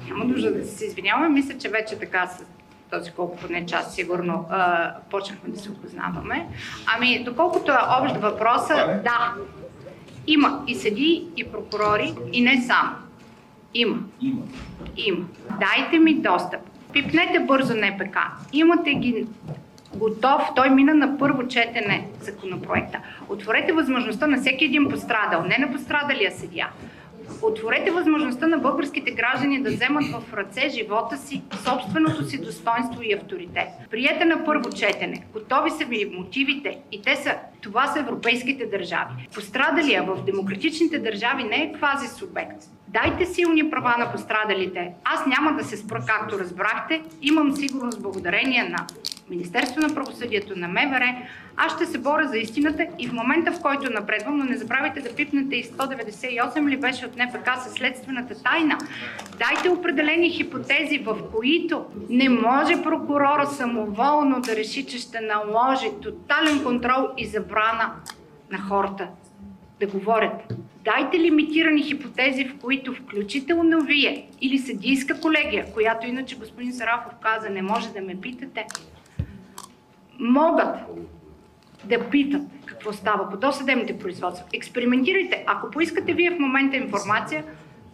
Няма нужда да се извиняваме, мисля, че вече така са този колко поне час сигурно а, почнахме да се опознаваме. Ами, доколкото е общ въпроса, да, има и съди, и прокурори, и не само. Има. Има. Има. Дайте ми достъп. Пипнете бързо НПК. Имате ги готов. Той мина на първо четене законопроекта. Отворете възможността на всеки един пострадал, не на пострадалия съдия. Отворете възможността на българските граждани да вземат в ръце живота си, собственото си достоинство и авторитет. Приете на първо четене. Готови са ви мотивите и те са, това са европейските държави. Пострадалия в демократичните държави не е квази субект. Дайте силни права на пострадалите. Аз няма да се спра, както разбрахте. Имам сигурност благодарение на Министерство на правосъдието, на МВР. Аз ще се боря за истината и в момента, в който напредвам, но не забравяйте да пипнете и 198 ли беше от НПК със следствената тайна. Дайте определени хипотези, в които не може прокурора самоволно да реши, че ще наложи тотален контрол и забрана на хората да говорят. Дайте лимитирани хипотези, в които включително вие или съдийска колегия, която иначе господин Сарафов каза, не може да ме питате, могат да питат какво става по досъдебните производства. Експериментирайте. Ако поискате вие в момента информация,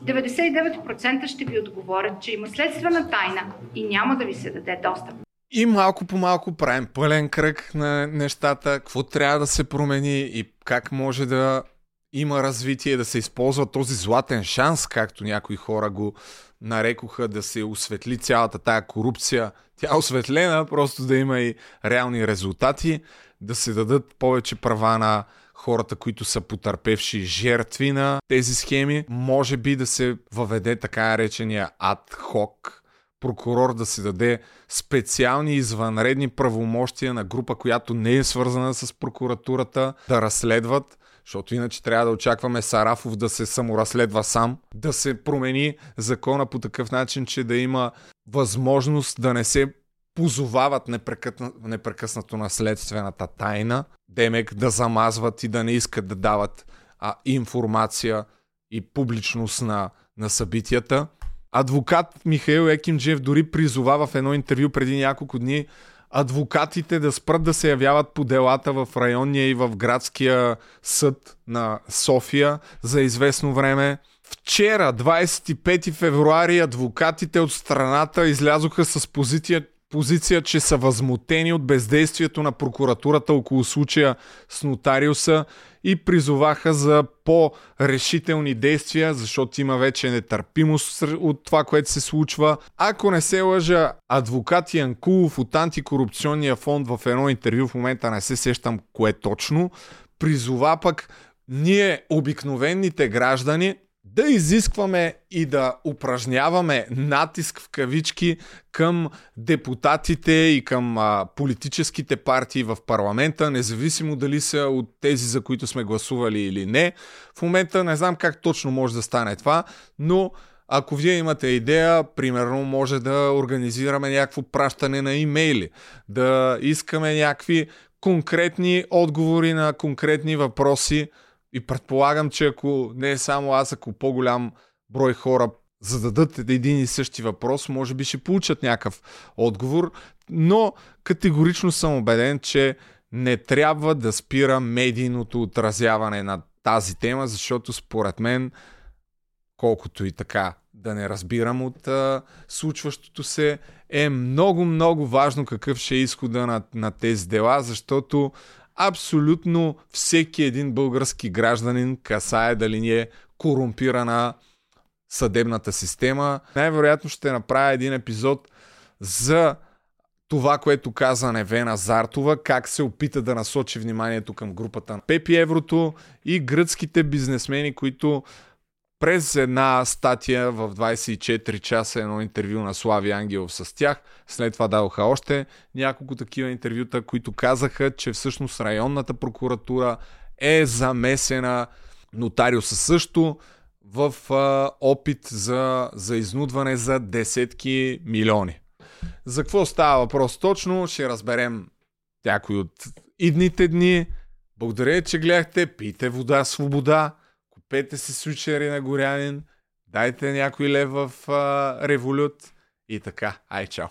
99% ще ви отговорят, че има следствена тайна и няма да ви се даде достъп. И малко по малко правим пълен кръг на нещата, какво трябва да се промени и как може да има развитие, да се използва този златен шанс, както някои хора го нарекоха, да се осветли цялата тая корупция. Тя е осветлена, просто да има и реални резултати, да се дадат повече права на хората, които са потърпевши жертви на тези схеми. Може би да се въведе така речения адхок прокурор да се даде специални извънредни правомощия на група, която не е свързана с прокуратурата, да разследват защото иначе трябва да очакваме Сарафов да се саморазследва сам, да се промени закона по такъв начин, че да има възможност да не се позовават непрекъснато, непрекъснато на следствената тайна, демек да замазват и да не искат да дават а, информация и публичност на, на събитията. Адвокат Михаил Екимджев дори призова в едно интервю преди няколко дни адвокатите да спрат да се явяват по делата в районния и в градския съд на София за известно време. Вчера, 25 февруари, адвокатите от страната излязоха с позиция, позиция, че са възмутени от бездействието на прокуратурата около случая с нотариуса и призоваха за по-решителни действия, защото има вече нетърпимост от това, което се случва. Ако не се лъжа, адвокат Янкулов от антикорупционния фонд в едно интервю, в момента не се сещам кое точно, призова пък ние, обикновените граждани, да изискваме и да упражняваме натиск в кавички към депутатите и към а, политическите партии в парламента, независимо дали са от тези, за които сме гласували или не. В момента не знам как точно може да стане това, но ако вие имате идея, примерно може да организираме някакво пращане на имейли, да искаме някакви конкретни отговори на конкретни въпроси, и предполагам, че ако не е само аз, ако по-голям брой хора зададат един и същи въпрос, може би ще получат някакъв отговор, но категорично съм убеден, че не трябва да спира медийното отразяване на тази тема, защото според мен, колкото и така да не разбирам от а, случващото се, е много, много важно какъв ще е изхода на, на тези дела, защото абсолютно всеки един български гражданин касае дали ни е корумпирана съдебната система. Най-вероятно ще направя един епизод за това, което каза Невена Зартова, как се опита да насочи вниманието към групата на Пепи Еврото и гръцките бизнесмени, които през една статия в 24 часа едно интервю на Слави Ангелов с тях. След това дадоха още няколко такива интервюта, които казаха, че всъщност районната прокуратура е замесена, нотариуса също, в а, опит за, за изнудване за десетки милиони. За какво става въпрос точно, ще разберем някой от идните дни. Благодаря, че гледахте. Пийте вода, свобода купете си свичери на горянин, дайте някой лев в а, револют и така. Ай, чао!